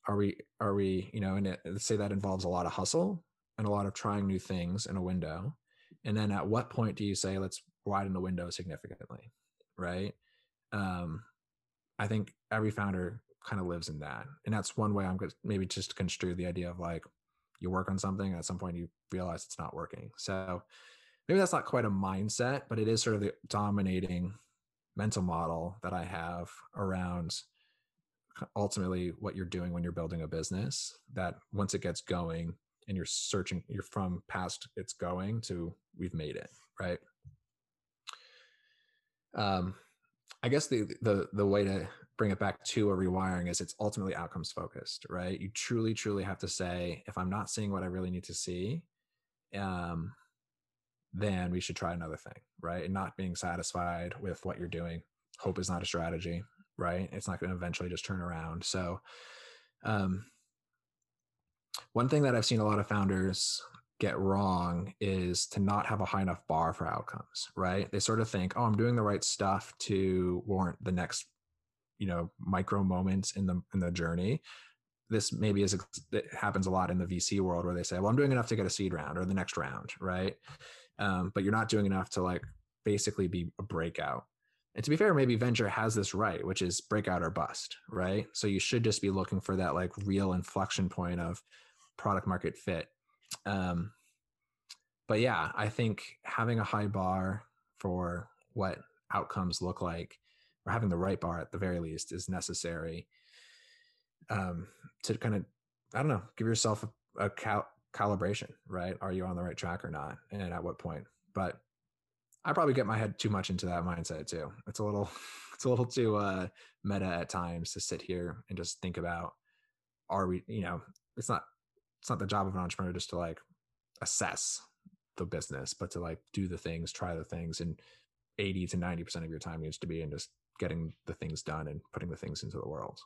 Are we are we you know and it, let's say that involves a lot of hustle and a lot of trying new things in a window, and then at what point do you say let's widen the window significantly, right? Um, I think every founder kind of lives in that. And that's one way I'm going to maybe just construe the idea of like you work on something at some point you realize it's not working. So maybe that's not quite a mindset, but it is sort of the dominating mental model that I have around ultimately what you're doing when you're building a business that once it gets going and you're searching you're from past it's going to we've made it right um i guess the the the way to bring it back to a rewiring is it's ultimately outcomes focused, right? You truly, truly have to say, if I'm not seeing what I really need to see, um, then we should try another thing, right? And not being satisfied with what you're doing. Hope is not a strategy. right? It's not going to eventually just turn around. So, um, one thing that I've seen a lot of founders get wrong is to not have a high enough bar for outcomes, right? They sort of think, oh, I'm doing the right stuff to warrant the next, you know, micro moments in the in the journey. This maybe is it happens a lot in the VC world where they say, well, I'm doing enough to get a seed round or the next round, right? Um, but you're not doing enough to like basically be a breakout. And to be fair, maybe venture has this right, which is breakout or bust, right? So you should just be looking for that like real inflection point of product market fit um, but yeah, I think having a high bar for what outcomes look like, or having the right bar at the very least, is necessary um, to kind of, I don't know, give yourself a, a cal- calibration, right? Are you on the right track or not? And at what point? But I probably get my head too much into that mindset too. It's a little, it's a little too uh, meta at times to sit here and just think about, are we, you know, it's not it's not the job of an entrepreneur just to like assess the business, but to like do the things, try the things, and 80 to 90% of your time needs to be in just getting the things done and putting the things into the world.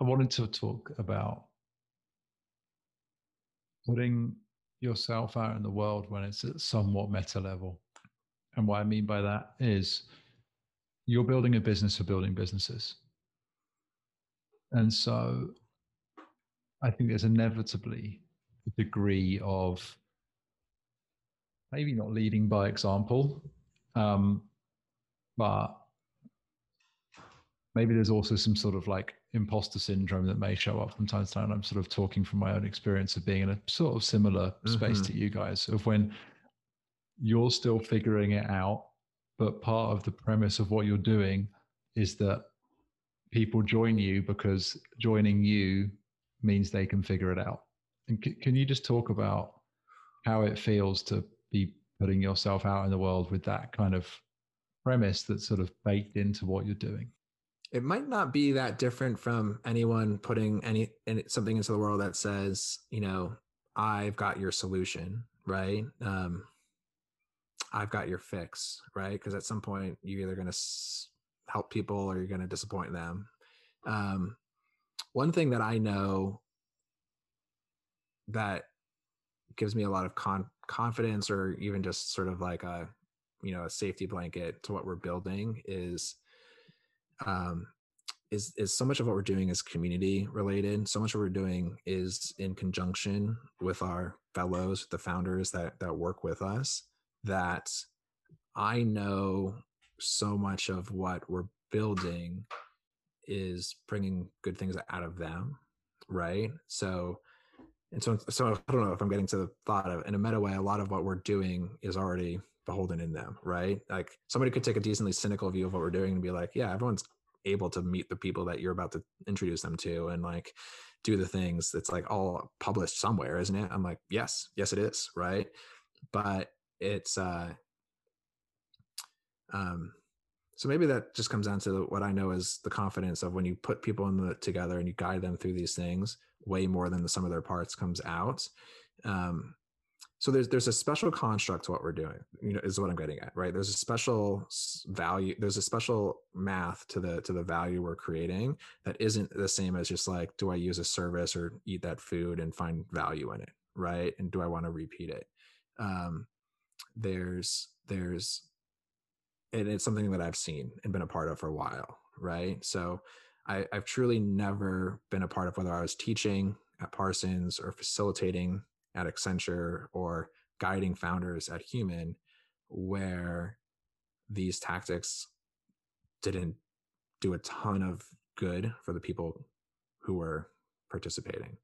I wanted to talk about putting yourself out in the world when it's at somewhat meta level. And what I mean by that is you're building a business for building businesses. And so I think there's inevitably a degree of maybe not leading by example, um, but maybe there's also some sort of like imposter syndrome that may show up from time to time. I'm sort of talking from my own experience of being in a sort of similar space mm-hmm. to you guys, of when you're still figuring it out, but part of the premise of what you're doing is that people join you because joining you means they can figure it out. And c- can you just talk about how it feels to be putting yourself out in the world with that kind of premise that's sort of baked into what you're doing? It might not be that different from anyone putting any something into the world that says, you know, I've got your solution, right? Um, I've got your fix, right? Because at some point you're either going to s- help people or you're going to disappoint them. Um, one thing that I know that gives me a lot of con- confidence or even just sort of like a you know a safety blanket to what we're building is um is is so much of what we're doing is community related. So much of what we're doing is in conjunction with our fellows the founders that that work with us that i know so much of what we're building is bringing good things out of them right? So and so so i don't know if i'm getting to the thought of in a meta way a lot of what we're doing is already beholden in them right? Like somebody could take a decently cynical view of what we're doing and be like yeah everyone's able to meet the people that you're about to introduce them to and like do the things that's like all published somewhere isn't it? I'm like yes. Yes it is right? But it's uh um so maybe that just comes down to what I know is the confidence of when you put people in the together and you guide them through these things way more than the sum of their parts comes out. Um, so there's there's a special construct to what we're doing you know is what i'm getting at right there's a special value there's a special math to the to the value we're creating that isn't the same as just like do i use a service or eat that food and find value in it right and do i want to repeat it um there's there's and it's something that I've seen and been a part of for a while, right? So I, I've truly never been a part of whether I was teaching at Parsons or facilitating at Accenture or guiding founders at Human, where these tactics didn't do a ton of good for the people who were participating.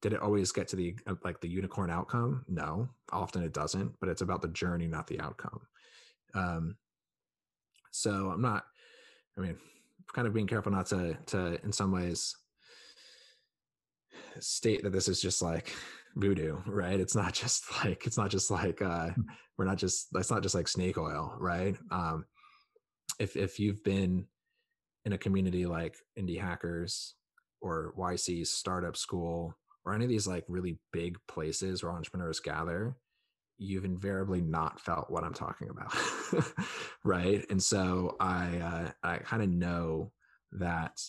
Did it always get to the uh, like the unicorn outcome? No, often it doesn't. But it's about the journey, not the outcome. Um, so I'm not, I mean, kind of being careful not to, to in some ways state that this is just like voodoo, right? It's not just like, it's not just like, uh, hmm. we're not just, that's not just like snake oil, right? Um, if, if you've been in a community like indie hackers or YC's startup school or any of these like really big places where entrepreneurs gather, you've invariably not felt what I'm talking about, right? And so I uh, I kind of know that,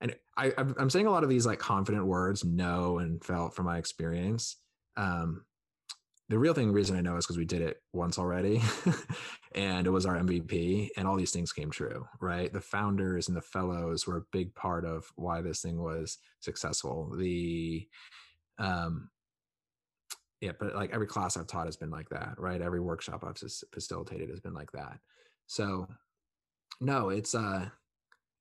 and I I'm saying a lot of these like confident words, know and felt from my experience. Um, the real thing reason I know is because we did it once already and it was our MVP and all these things came true, right? The founders and the fellows were a big part of why this thing was successful. The um yeah, but like every class I've taught has been like that, right? Every workshop I've facilitated has been like that. So no, it's uh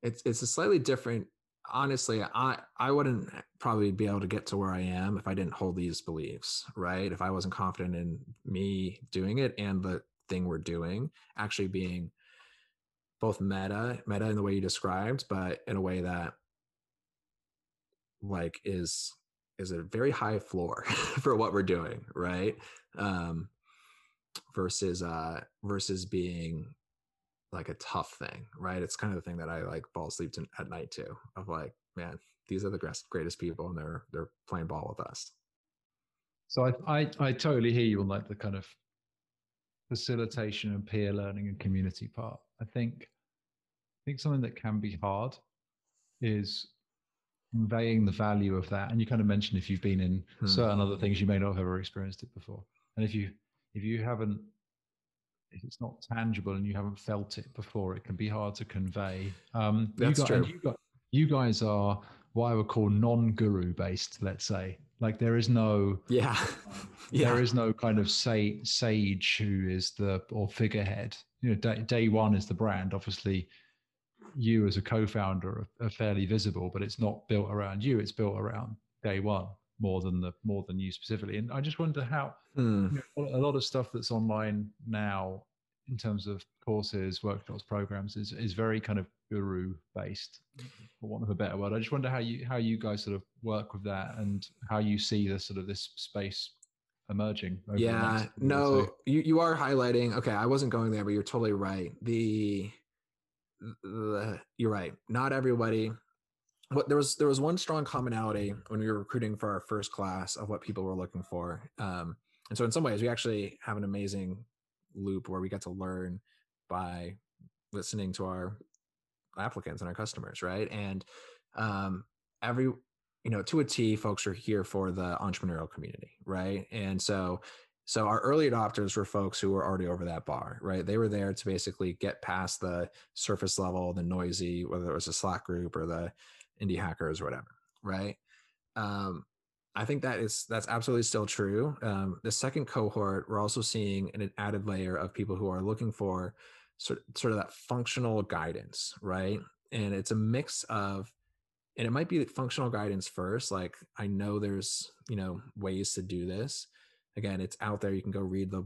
it's it's a slightly different honestly i i wouldn't probably be able to get to where i am if i didn't hold these beliefs right if i wasn't confident in me doing it and the thing we're doing actually being both meta meta in the way you described but in a way that like is is a very high floor for what we're doing right? Um versus uh versus being like a tough thing right? It's kind of the thing that i like fall asleep to, at night too of like man these are the greatest people and they're they're playing ball with us. So I, I i totally hear you on like the kind of facilitation and peer learning and community part. I think i think something that can be hard is conveying the value of that. And you kind of mentioned if you've been in hmm. certain other things you may not have ever experienced it before. And if you if you haven't if it's not tangible and you haven't felt it before it can be hard to convey. Um that's you true. you, got, you guys are what i would call non-guru based let's say. Like there is no yeah, yeah. there is no kind of say sage who is the or figurehead. You know day, day one is the brand obviously you as a co-founder are, are, fairly visible, but it's not built around you. It's built around day one more than the more than you specifically. And I just wonder how mm. you know, a lot of stuff that's online now in terms of courses, workshops, programs is is very kind of guru based, for want of a better word. I just wonder how you how you guys sort of work with that and how you see the sort of this space emerging. yeah, no, you you are highlighting. Okay, I wasn't going there, but you're totally right. The you're right. Not everybody. What there was there was one strong commonality when we were recruiting for our first class of what people were looking for. Um, and so in some ways, we actually have an amazing loop where we get to learn by listening to our applicants and our customers, right? And um, every you know to a T, folks are here for the entrepreneurial community, right? And so so our early adopters were folks who were already over that bar, right? They were there to basically get past the surface level, the noisy, whether it was a Slack group or the indie hackers or whatever, right? Um, I think that is that's absolutely still true. Um, the second cohort, we're also seeing an added layer of people who are looking for sort sort of that functional guidance, right? And it's a mix of, and it might be functional guidance first. Like I know there's you know ways to do this, again, it's out there. You can go read the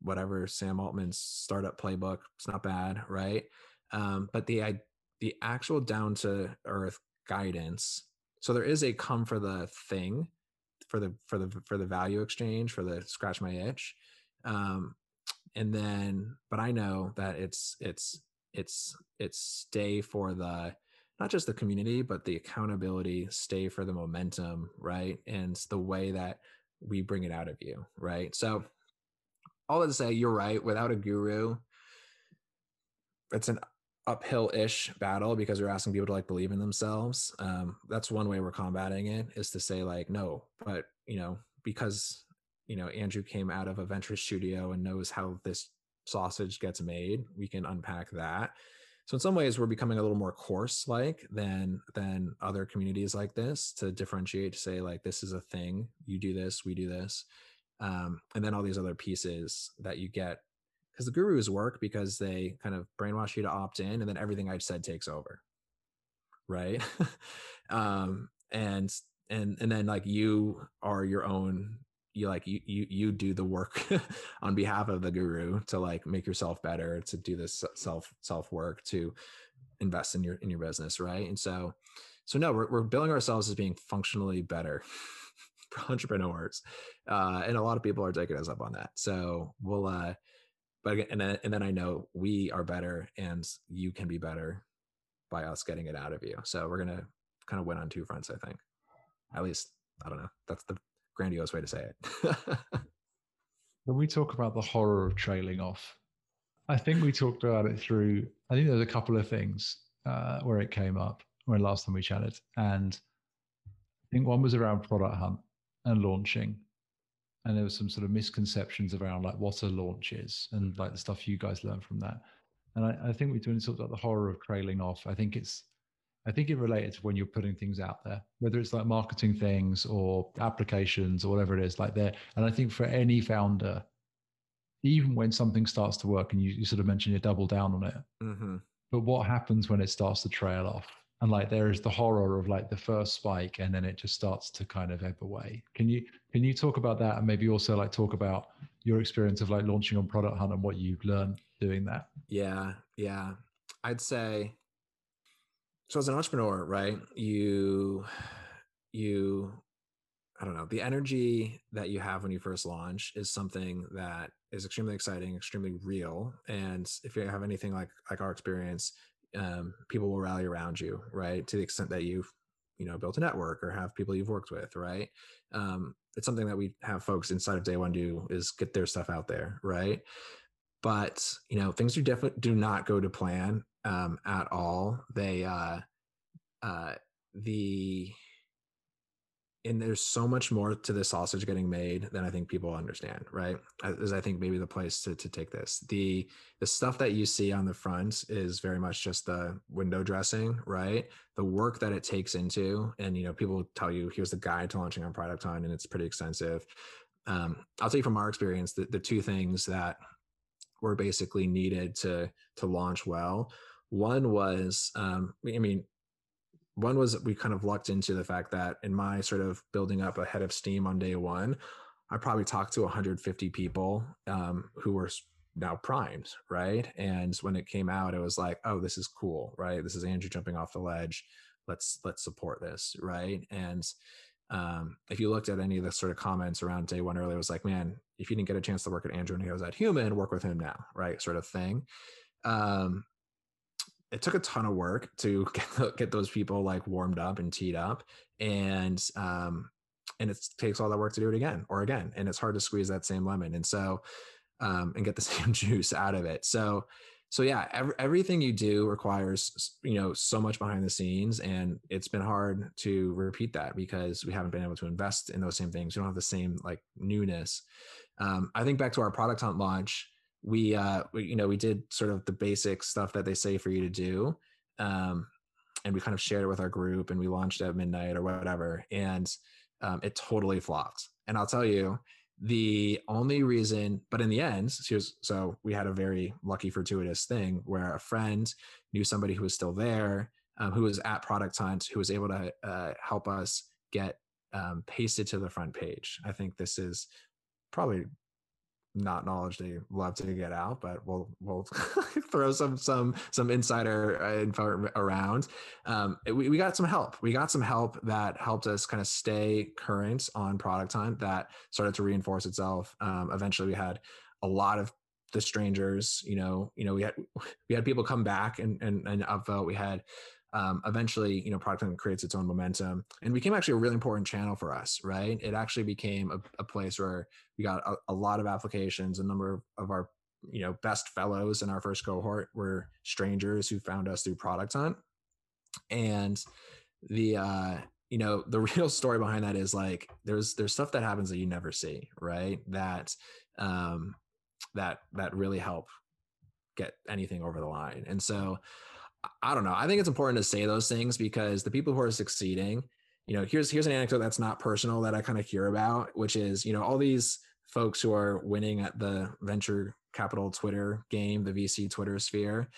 whatever Sam Altman's startup playbook. It's not bad, right? Um, but the the actual down to earth guidance. So there is a come for the thing, for the for the for the value exchange, for the scratch my itch, um, and then. But I know that it's it's it's it's stay for the not just the community but the accountability stay for the momentum right and the way that we bring it out of you, right? So, all that to say, you're right. Without a guru, it's an uphill-ish battle because we're asking people to like believe in themselves. Um, that's one way we're combating it is to say like, no, but you know, because you know Andrew came out of a venture studio and knows how this sausage gets made, we can unpack that so in some ways we're becoming a little more course-like than than other communities like this to differentiate to say like this is a thing. You do this we do this. Um, and then all these other pieces that you get because the gurus work because they kind of brainwash you to opt in and then everything i've said takes over. Right? Um, and and and then like you are your own you like you you you do the work on behalf of the guru to like make yourself better to do this self self work to invest in your in your business right? And so so no we're, we're billing ourselves as being functionally better entrepreneurs uh and a lot of people are taking us up on that. So we'll uh but again and then, and then i know we are better and you can be better by us getting it out of you. So we're gonna kind of win on two fronts i think. At least i don't know. That's the grandiose way to say it. when we talk about the horror of trailing off, I think we talked about it through. I think there's a couple of things uh, where it came up when last time we chatted, and I think one was around product hunt and launching, and there was some sort of misconceptions around like what a launch is and like the stuff you guys learned from that. And I, I think we when we talked about the horror of trailing off, I think it's I think it related to when you're putting things out there, whether it's like marketing things or applications or whatever it is, like there. And I think for any founder, even when something starts to work and you, you sort of mentioned you double down on it, mm-hmm. but what happens when it starts to trail off? And like there is the horror of like the first spike and then it just starts to kind of ebb away. Can you can you talk about that and maybe also like talk about your experience of like launching on Product Hunt and what you've learned doing that? Yeah, yeah. I'd say so as an entrepreneur, right? You you I don't know, the energy that you have when you first launch is something that is extremely exciting, extremely real. And if you have anything like like our experience, um, people will rally around you, right? To the extent that you've you know built a network or have people you've worked with, right? Um, it's something that we have folks inside of Day One do is get their stuff out there, right? But you know things do definitely do not go to plan um, at all. They uh, uh, the and there's so much more to the sausage getting made than I think people understand, right? As I think maybe the place to to take this. The the stuff that you see on the front is very much just the window dressing, right? The work that it takes into, and you know, people tell you here's the guide to launching on Product Hunt, and it's pretty extensive. Um, I'll tell you from our experience, that the two things that were basically needed to to launch well. One was, um, I mean, one was we kind of lucked into the fact that in my sort of building up a head of steam on day one, I probably talked to 150 people um, who were now primed, right? And when it came out, it was like, oh, this is cool, right? This is Andrew jumping off the ledge. Let's let's support this, right? And um, if you looked at any of the sort of comments around day one earlier, it was like, man, if you didn't get a chance to work at Andrew and he was at Human, work with him now, right? Sort of thing. Um, it took a ton of work to get get those people like warmed up and teed up, and um, and it takes all that work to do it again or again, and it's hard to squeeze that same lemon, and so um, and get the same juice out of it. So so yeah, every, everything you do requires you know so much behind the scenes, and it's been hard to repeat that because we haven't been able to invest in those same things. We don't have the same like newness. Um, I think back to our product hunt launch we uh we, you know we did sort of the basic stuff that they say for you to do um and we kind of shared it with our group and we launched at midnight or whatever and um, it totally flopped. And i'll tell you the only reason but in the end was, so we had a very lucky fortuitous thing where a friend knew somebody who was still there um, who was at product hunt who was able to uh, help us get um, pasted to the front page. I think this is probably not knowledge they love to get out, but we'll we'll throw some some some insider uh, info around. Um, we, we got some help. We got some help that helped us kind of stay current on product hunt. That started to reinforce itself. Um, eventually, we had a lot of the strangers. You know, you know, we had we had people come back and and and upvote. We had um, eventually, you know, product hunt creates its own momentum and became actually a really important channel for us, right? It actually became a, a place where we got a, a, lot of applications. A number of, our, you know, best fellows in our first cohort were strangers who found us through product hunt. And the, uh, you know, the real story behind that is like there's there's stuff that happens that you never see, right? That um, that that really help get anything over the line. And so I don't know. I think it's important to say those things because the people who are succeeding, you know, here's here's an anecdote that's not personal that I kind of hear about, which is, you know, all these folks who are winning at the venture capital Twitter game, the VC Twitter sphere.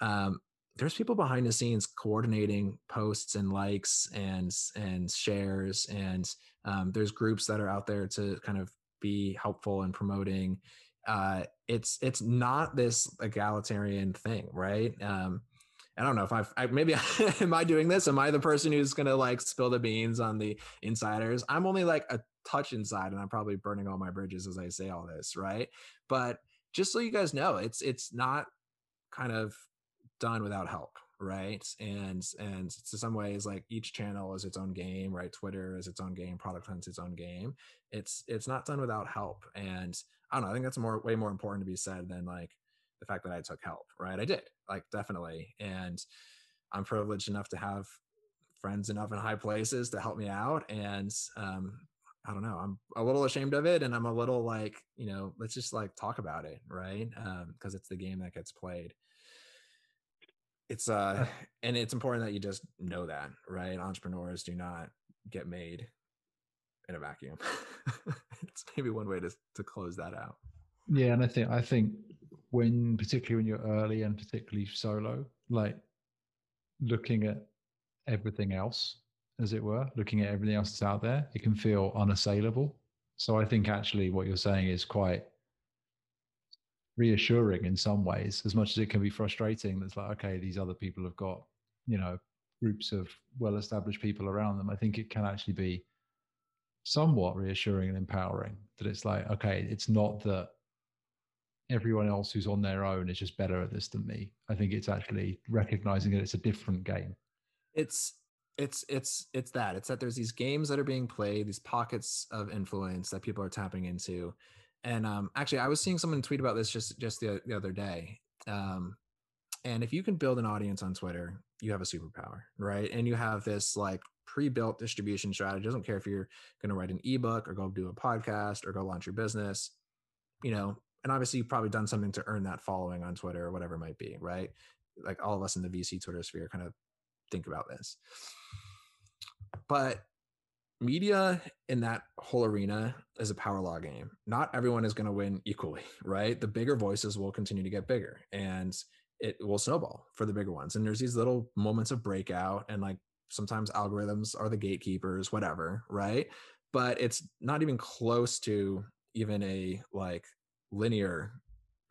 Um, there's people behind the scenes coordinating posts and likes and and shares, and um, there's groups that are out there to kind of be helpful in promoting. Uh, it's it's not this egalitarian thing, right? Um, I don't know if I've I, maybe am I doing this? Am I the person who's gonna like spill the beans on the insiders? I'm only like a touch inside, and I'm probably burning all my bridges as I say all this, right? But just so you guys know, it's it's not kind of done without help, right? And and to some ways, like each channel is its own game, right? Twitter is its own game, product hunt's its own game. It's it's not done without help, and I don't know. I think that's more way more important to be said than like the fact that I took help, right? I did, like definitely. And I'm privileged enough to have friends enough in high places to help me out. And um, I don't know, I'm a little ashamed of it. And I'm a little like, you know, let's just like talk about it, right? Because um, it's the game that gets played. It's uh, and it's important that you just know that, right? Entrepreneurs do not get made in a vacuum. it's maybe one way to to close that out. Yeah, and I think I think when particularly when you're early and particularly solo, like looking at everything else, as it were, looking at everything else that's out there, it can feel unassailable. So I think actually what you're saying is quite reassuring in some ways, as much as it can be frustrating. That's like, okay, these other people have got, you know, groups of well established people around them. I think it can actually be somewhat reassuring and empowering that it's like, okay, it's not that everyone else who's on their own is just better at this than me. I think it's actually recognizing that it's a different game. It's it's it's it's that it's that there's these games that are being played, these pockets of influence that people are tapping into. And um, actually, I was seeing someone tweet about this just just the, the other day. Um, and if you can build an audience on Twitter, you have a superpower, right? And you have this like pre-built distribution strategy. It doesn't care if you're going to write an ebook or go do a podcast or go launch your business. You know, and obviously you've probably done something to earn that following on Twitter or whatever it might be, right? Like all of us in the VC Twitter sphere kind of think about this. But media in that whole arena is a power law game. Not everyone is going to win equally, right? The bigger voices will continue to get bigger and it will snowball for the bigger ones. And there's these little moments of breakout and like sometimes algorithms are the gatekeepers, whatever, right? But it's not even close to even a like linear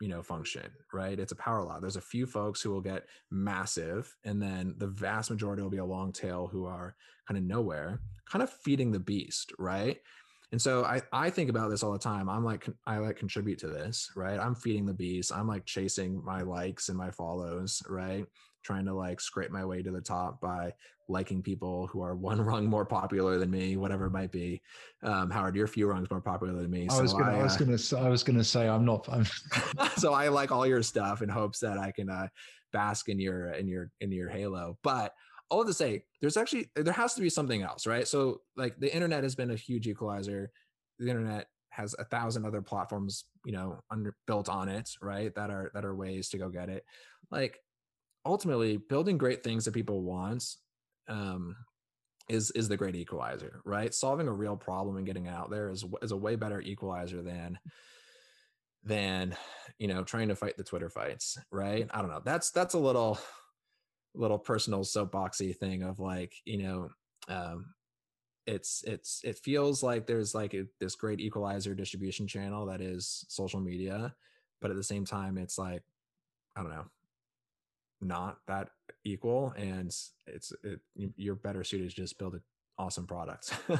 you know function right? It's a power law. There's a few folks who will get massive and then the vast majority will be a long tail who are kind of nowhere kind of feeding the beast right? And so I, I think about this all the time. I'm like i like contribute to this right? I'm feeding the beast. I'm like chasing my likes and my follows right trying to like scrape my way to the top by liking people who are one rung more popular than me, whatever it might be. Um, Howard, you're a few rungs more popular than me. I was gonna, I, I was uh, gonna, I was gonna say I'm not. I'm so I like all your stuff in hopes that I can uh, bask in your in your in your halo. But all to say, there's actually there has to be something else, right? So like the internet has been a huge equalizer. The internet has a thousand other platforms, you know, under built on it, right? That are that are ways to go get it. Like ultimately building great things that people want um, is is the great equalizer, right? Solving a real problem and getting out there is is a way better equalizer than than you know trying to fight the Twitter fights, right? I don't know. That's that's a little little personal soapboxy thing of like you know um, it's it's it feels like there's like a, this great equalizer distribution channel that is social media, but at the same time it's like I don't know not that equal and it's it, you're better suited to just build an awesome product.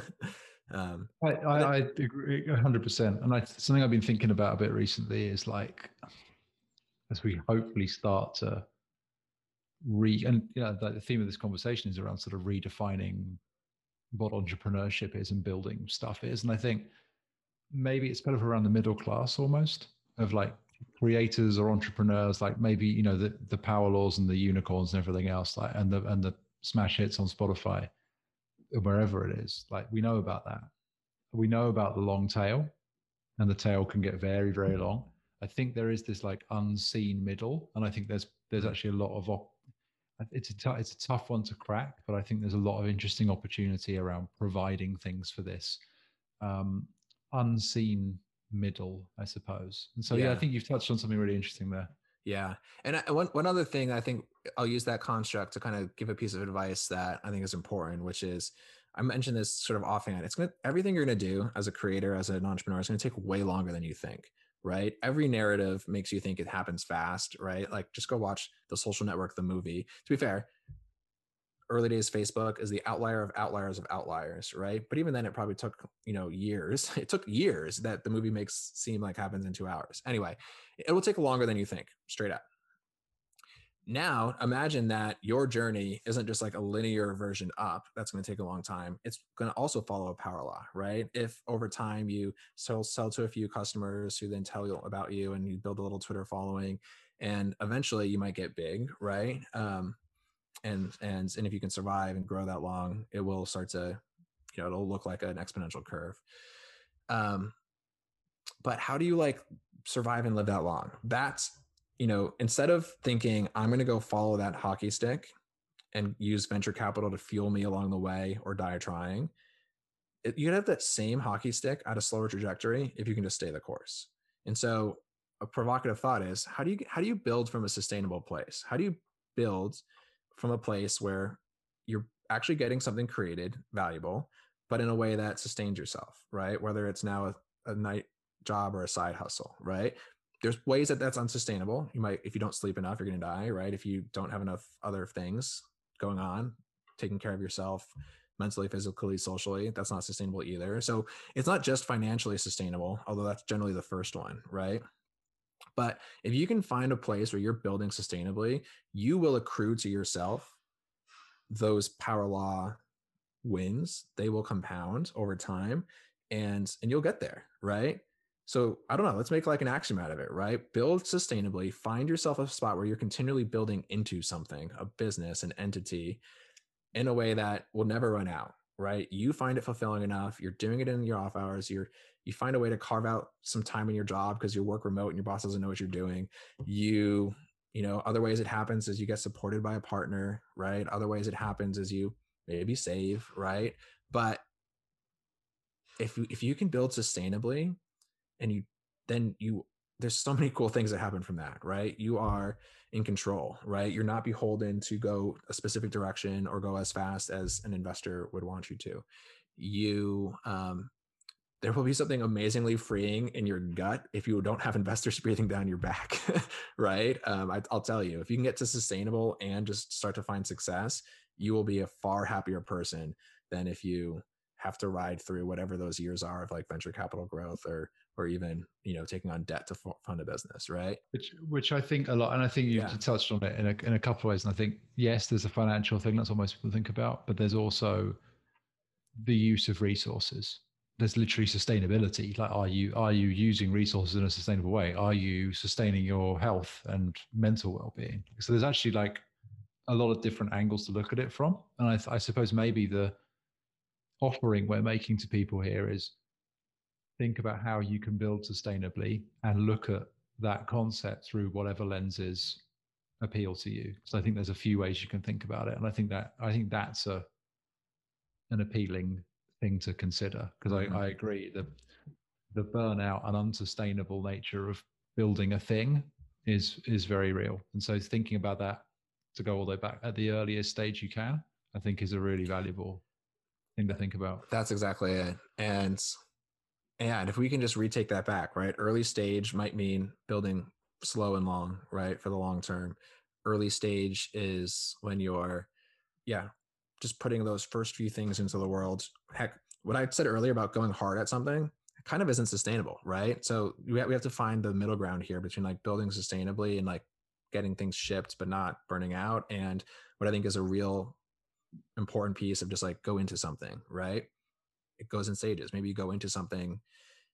Um, I, I, I, agree 100% and I, something i've been thinking about a bit recently is like as we hopefully start to re and you know the theme of this conversation is around sort of redefining what entrepreneurship is and building stuff is and i think maybe it's kind of around the middle class almost of like creators or entrepreneurs like maybe you know the the power laws and the unicorns and everything else like and the and the smash hits on spotify wherever it is like we know about that. We know about the long tail and the tail can get very very long. I think there is this like unseen middle and i think there's there's actually a lot of op- it's a t- it's a tough one to crack but i think there's a lot of interesting opportunity around providing things for this um, unseen middle, I suppose. And so, yeah. yeah, I think you've touched on something really interesting there. Yeah. And I, one, one other thing I think I'll use that construct to kind of give a piece of advice that I think is important, which is I mentioned this sort of offhand. It's going to, everything you're going to do as a creator, as an entrepreneur, is going to take way longer than you think, right? Every narrative makes you think it happens fast, right? Like just go watch the social network, the movie. To be fair, early days Facebook is the outlier of outliers of outliers, right? But even then, it probably took you know years. It took years that the movie makes seem like happens in two hours. Anyway, it will take longer than you think, straight up. now imagine that your journey isn't just like a linear version up that's going to take a long time it's going to also follow a power law right if over time you sell, sell to a few customers who then tell you about you and you build a little twitter following and eventually you might get big right um, and and and if you can survive and grow that long it will start to you know it'll look like an exponential curve um but how do you like survive and live that long that's you know, instead of thinking I'm going to go follow that hockey stick and use venture capital to fuel me along the way or die trying, it, you can have that same hockey stick at a slower trajectory if you can just stay the course. And so, a provocative thought is how do you how do you build from a sustainable place? How do you build from a place where you're actually getting something created, valuable, but in a way that sustains yourself, right? Whether it's now a, a night job or a side hustle, right? there's ways that that's unsustainable. You might, if you don't sleep enough, you're going to die, right? If you don't have enough other things going on, taking care of yourself mentally, physically, socially, that's not sustainable either. So it's not just financially sustainable, although that's generally the first one, right? But if you can find a place where you're building sustainably, you will accrue to yourself those power law wins. They will compound over time and and you'll get there, right? So I don't know. Let's make like an axiom out of it, right? Build sustainably. Find yourself a spot where you're continually building into something, a business, an entity, in a way that will never run out, right? You find it fulfilling enough. You're doing it in your off hours. You're you find a way to carve out some time in your job because you work remote and your boss doesn't know what you're doing. You you know other ways it happens is you get supported by a partner, right? Other ways it happens is you maybe save, right? But if you if you can build sustainably and you then you there's so many cool things that happen from that right? You are in control right? You're not beholden to go a specific direction or go as fast as an investor would want you to. You um there will be something amazingly freeing in your gut if you don't have investors breathing down your back right? Um, I, i'll tell you if you can get to sustainable and just start to find success you will be a far happier person than if you have to ride through whatever those years are of like venture capital growth or or even you know taking on debt to fund a business right? Which which i think a lot and i think you yeah. touched on it in a, in a couple of ways and i think yes there's a financial thing that's what most people think about but there's also the use of resources. There's literally sustainability like are you are you using resources in a sustainable way? Are you sustaining your health and mental well-being? So there's actually like a lot of different angles to look at it from and i, I suppose maybe the offering we're making to people here is think about how you can build sustainably and look at that concept through whatever lenses appeal to you. So I think there's a few ways you can think about it, and I think that I think that's a an appealing thing to consider because mm-hmm. I, I agree that the burnout and unsustainable nature of building a thing is is very real, and so thinking about that to go all the way back at the earliest stage you can, I think is a really valuable thing to think about. That's exactly it, and and if we can just retake that back, right? Early stage might mean building slow and long, right? For the long term. Early stage is when you're, yeah, just putting those first few things into the world. Heck, what I said earlier about going hard at something kind of isn't sustainable, right? So we have, we have to find the middle ground here between like building sustainably and like getting things shipped, but not burning out. And what I think is a real important piece of just like go into something, right? It goes in stages. Maybe you go into something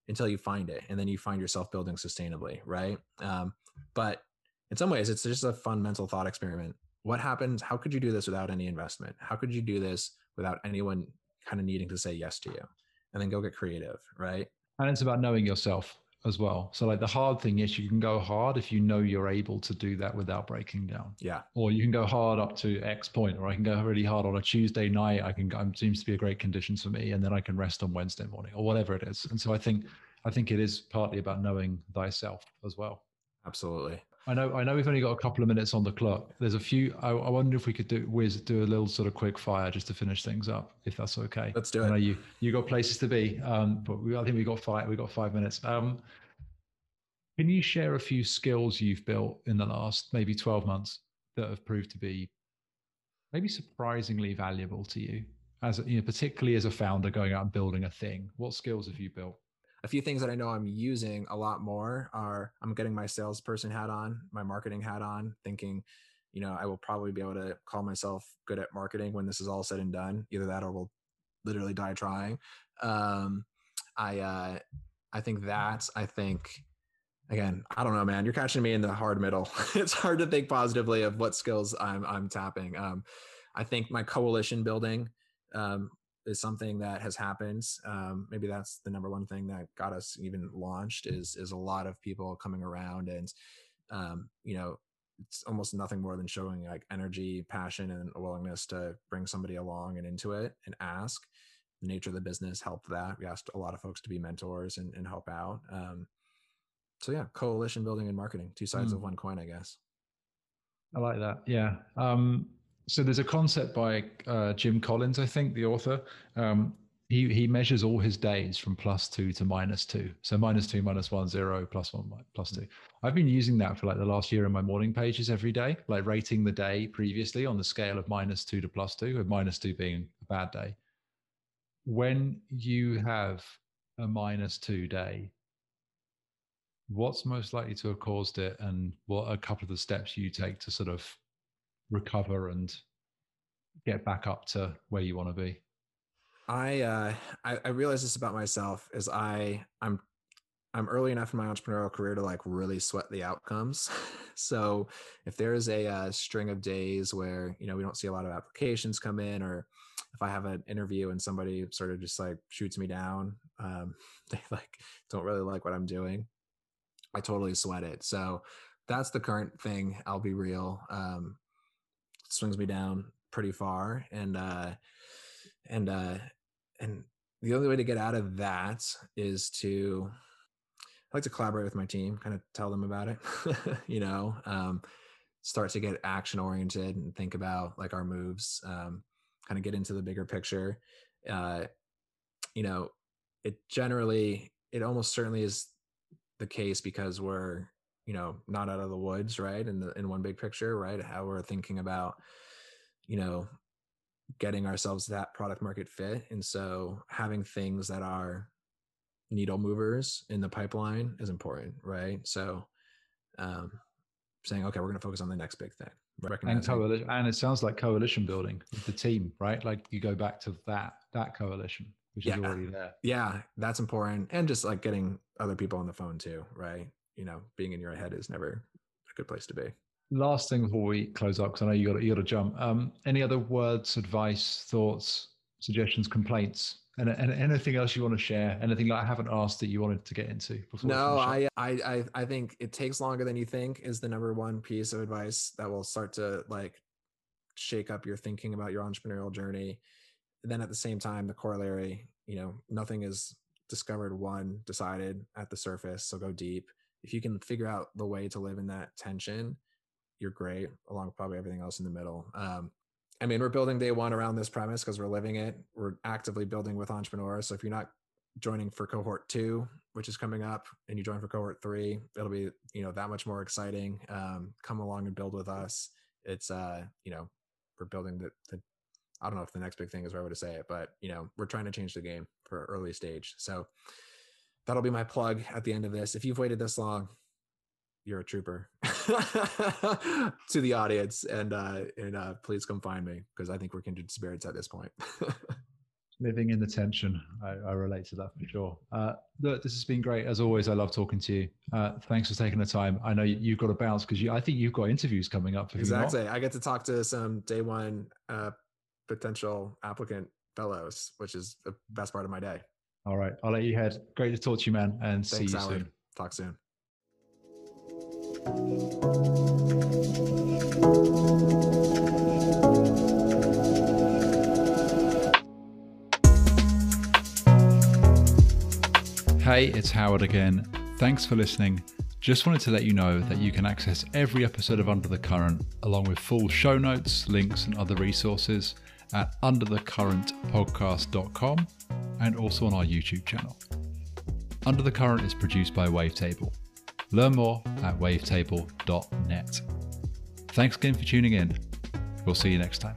until you find it, and then you find yourself building sustainably, right? Um, but in some ways, it's just a fun mental thought experiment. What happens? How could you do this without any investment? How could you do this without anyone kind of needing to say yes to you? And then go get creative, right? And it's about knowing yourself as well. So like the hard thing is you can go hard if you know you're able to do that without breaking down. Yeah. Or you can go hard up to X point, or I can go really hard on a Tuesday night. I can go, seems to be a great conditions for me, and then I can rest on Wednesday morning or whatever it is. And so I think I think it is partly about knowing thyself as well. Absolutely. I know. I know we've only got a couple of minutes on the clock. There's a few. I, I wonder if we could do Wiz do a little sort of quick fire just to finish things up, if that's okay. Let's do it. I know you you got places to be, um, but we, I think we got five. We got five minutes. Um, can you share a few skills you've built in the last maybe 12 months that have proved to be maybe surprisingly valuable to you as you know, particularly as a founder going out and building a thing? What skills have you built? A few things that I know I'm using a lot more are I'm getting my salesperson hat on, my marketing hat on, thinking, you know, I will probably be able to call myself good at marketing when this is all said and done. Either that or we'll literally die trying. Um, I uh, I think that I think again, I don't know, man. You're catching me in the hard middle. it's hard to think positively of what skills I'm I'm tapping. Um, I think my coalition building um, is something that has happened. Um, maybe that's the number one thing that got us even launched is is a lot of people coming around and um, you know it's almost nothing more than showing like energy, passion, and a willingness to bring somebody along and into it and ask. The nature of the business helped that. We asked a lot of folks to be mentors and, and help out. Um, so yeah, coalition building and marketing, two sides mm. of one coin, I guess. I like that. Yeah. Um, so there's a concept by uh, Jim Collins, I think, the author. Um, he he measures all his days from plus two to minus two. So minus two, minus one, zero, plus one, plus two. I've been using that for like the last year in my morning pages every day, like rating the day previously on the scale of minus two to plus two, with minus two being a bad day. When you have a minus two day, what's most likely to have caused it, and what a couple of the steps you take to sort of recover and get back up to where you want to be? I uh, I, I realize this about myself is I I'm I'm early enough in my entrepreneurial career to like really sweat the outcomes. so if there's a, a, uh, string of days where you know we don't see a lot of applications come in, or if I have an interview and somebody sort of just like shoots me down, um, they like don't really like what I'm doing. I totally sweat it. So that's the current thing. I'll be real. Um, swings me down pretty far, and uh, and uh, and the only way to get out of that is to I like to collaborate with my team, kind of tell them about it, you know, um, start to get action oriented and think about like our moves, um, kind of get into the bigger picture. Uh, you know, it generally, it almost certainly is the case because we're, you know, not out of the woods, right? In the in one big picture, right? How we're thinking about, you know, getting ourselves that product market fit. And so having things that are needle movers in the pipeline is important, right? So um, saying, okay, we're going to focus on the next big thing. And coalition, and it sounds like coalition building with the team, right? Like you go back to that that coalition, which yeah. is already there. Yeah, that's important, and just like getting other people on the phone too, right? You know, being in your head is never a good place to be last thing before we close up, because I know you got you got to jump. Um, any other words, advice, thoughts, suggestions, complaints, and, and anything else you want to share? Anything that I haven't asked that you wanted to get into? Before no, I, I I think it takes longer than you think is the number one piece of advice that will start to like shake up your thinking about your entrepreneurial journey. And then at the same time, the corollary, you know, nothing is discovered one decided at the surface. So go deep. If you can figure out the way to live in that tension, you're great, along with probably everything else in the middle. Um, I mean, we're building day one around this premise because we're living it. We're actively building with entrepreneurs. So if you're not joining for cohort two, which is coming up, and you join for cohort three, it'll be you know that much more exciting. Um, come along and build with us. It's uh, you know, we're building the, the I don't know if the next big thing is where I would say it, but you know, we're trying to change the game for early stage. So that'll be my plug at the end of this. If you've waited this long, you're a trooper to the audience. And uh and uh please come find me because i think we're kindred spirits at this point. Living in the tension. I, I, relate to that for sure. Uh look this has been great. As always i love talking to you. Uh thanks for taking the time. I know you, have got to bounce because you i think you've got interviews coming up exactly. I get to talk to some day one uh potential applicant fellows which is the best part of my day all right i'll let you head. Great to talk to you man and thanks, see you soon. Talk soon. Hey, it's Howard again. Thanks for listening. Just wanted to let you know that you can access every episode of Under the Current, along with full show notes, links, and other resources at underthecurrentpodcast.com and also on our YouTube channel. Under the Current is produced by Wavetable. Learn more at wavetable.net. Thanks again for tuning in. We'll see you next time.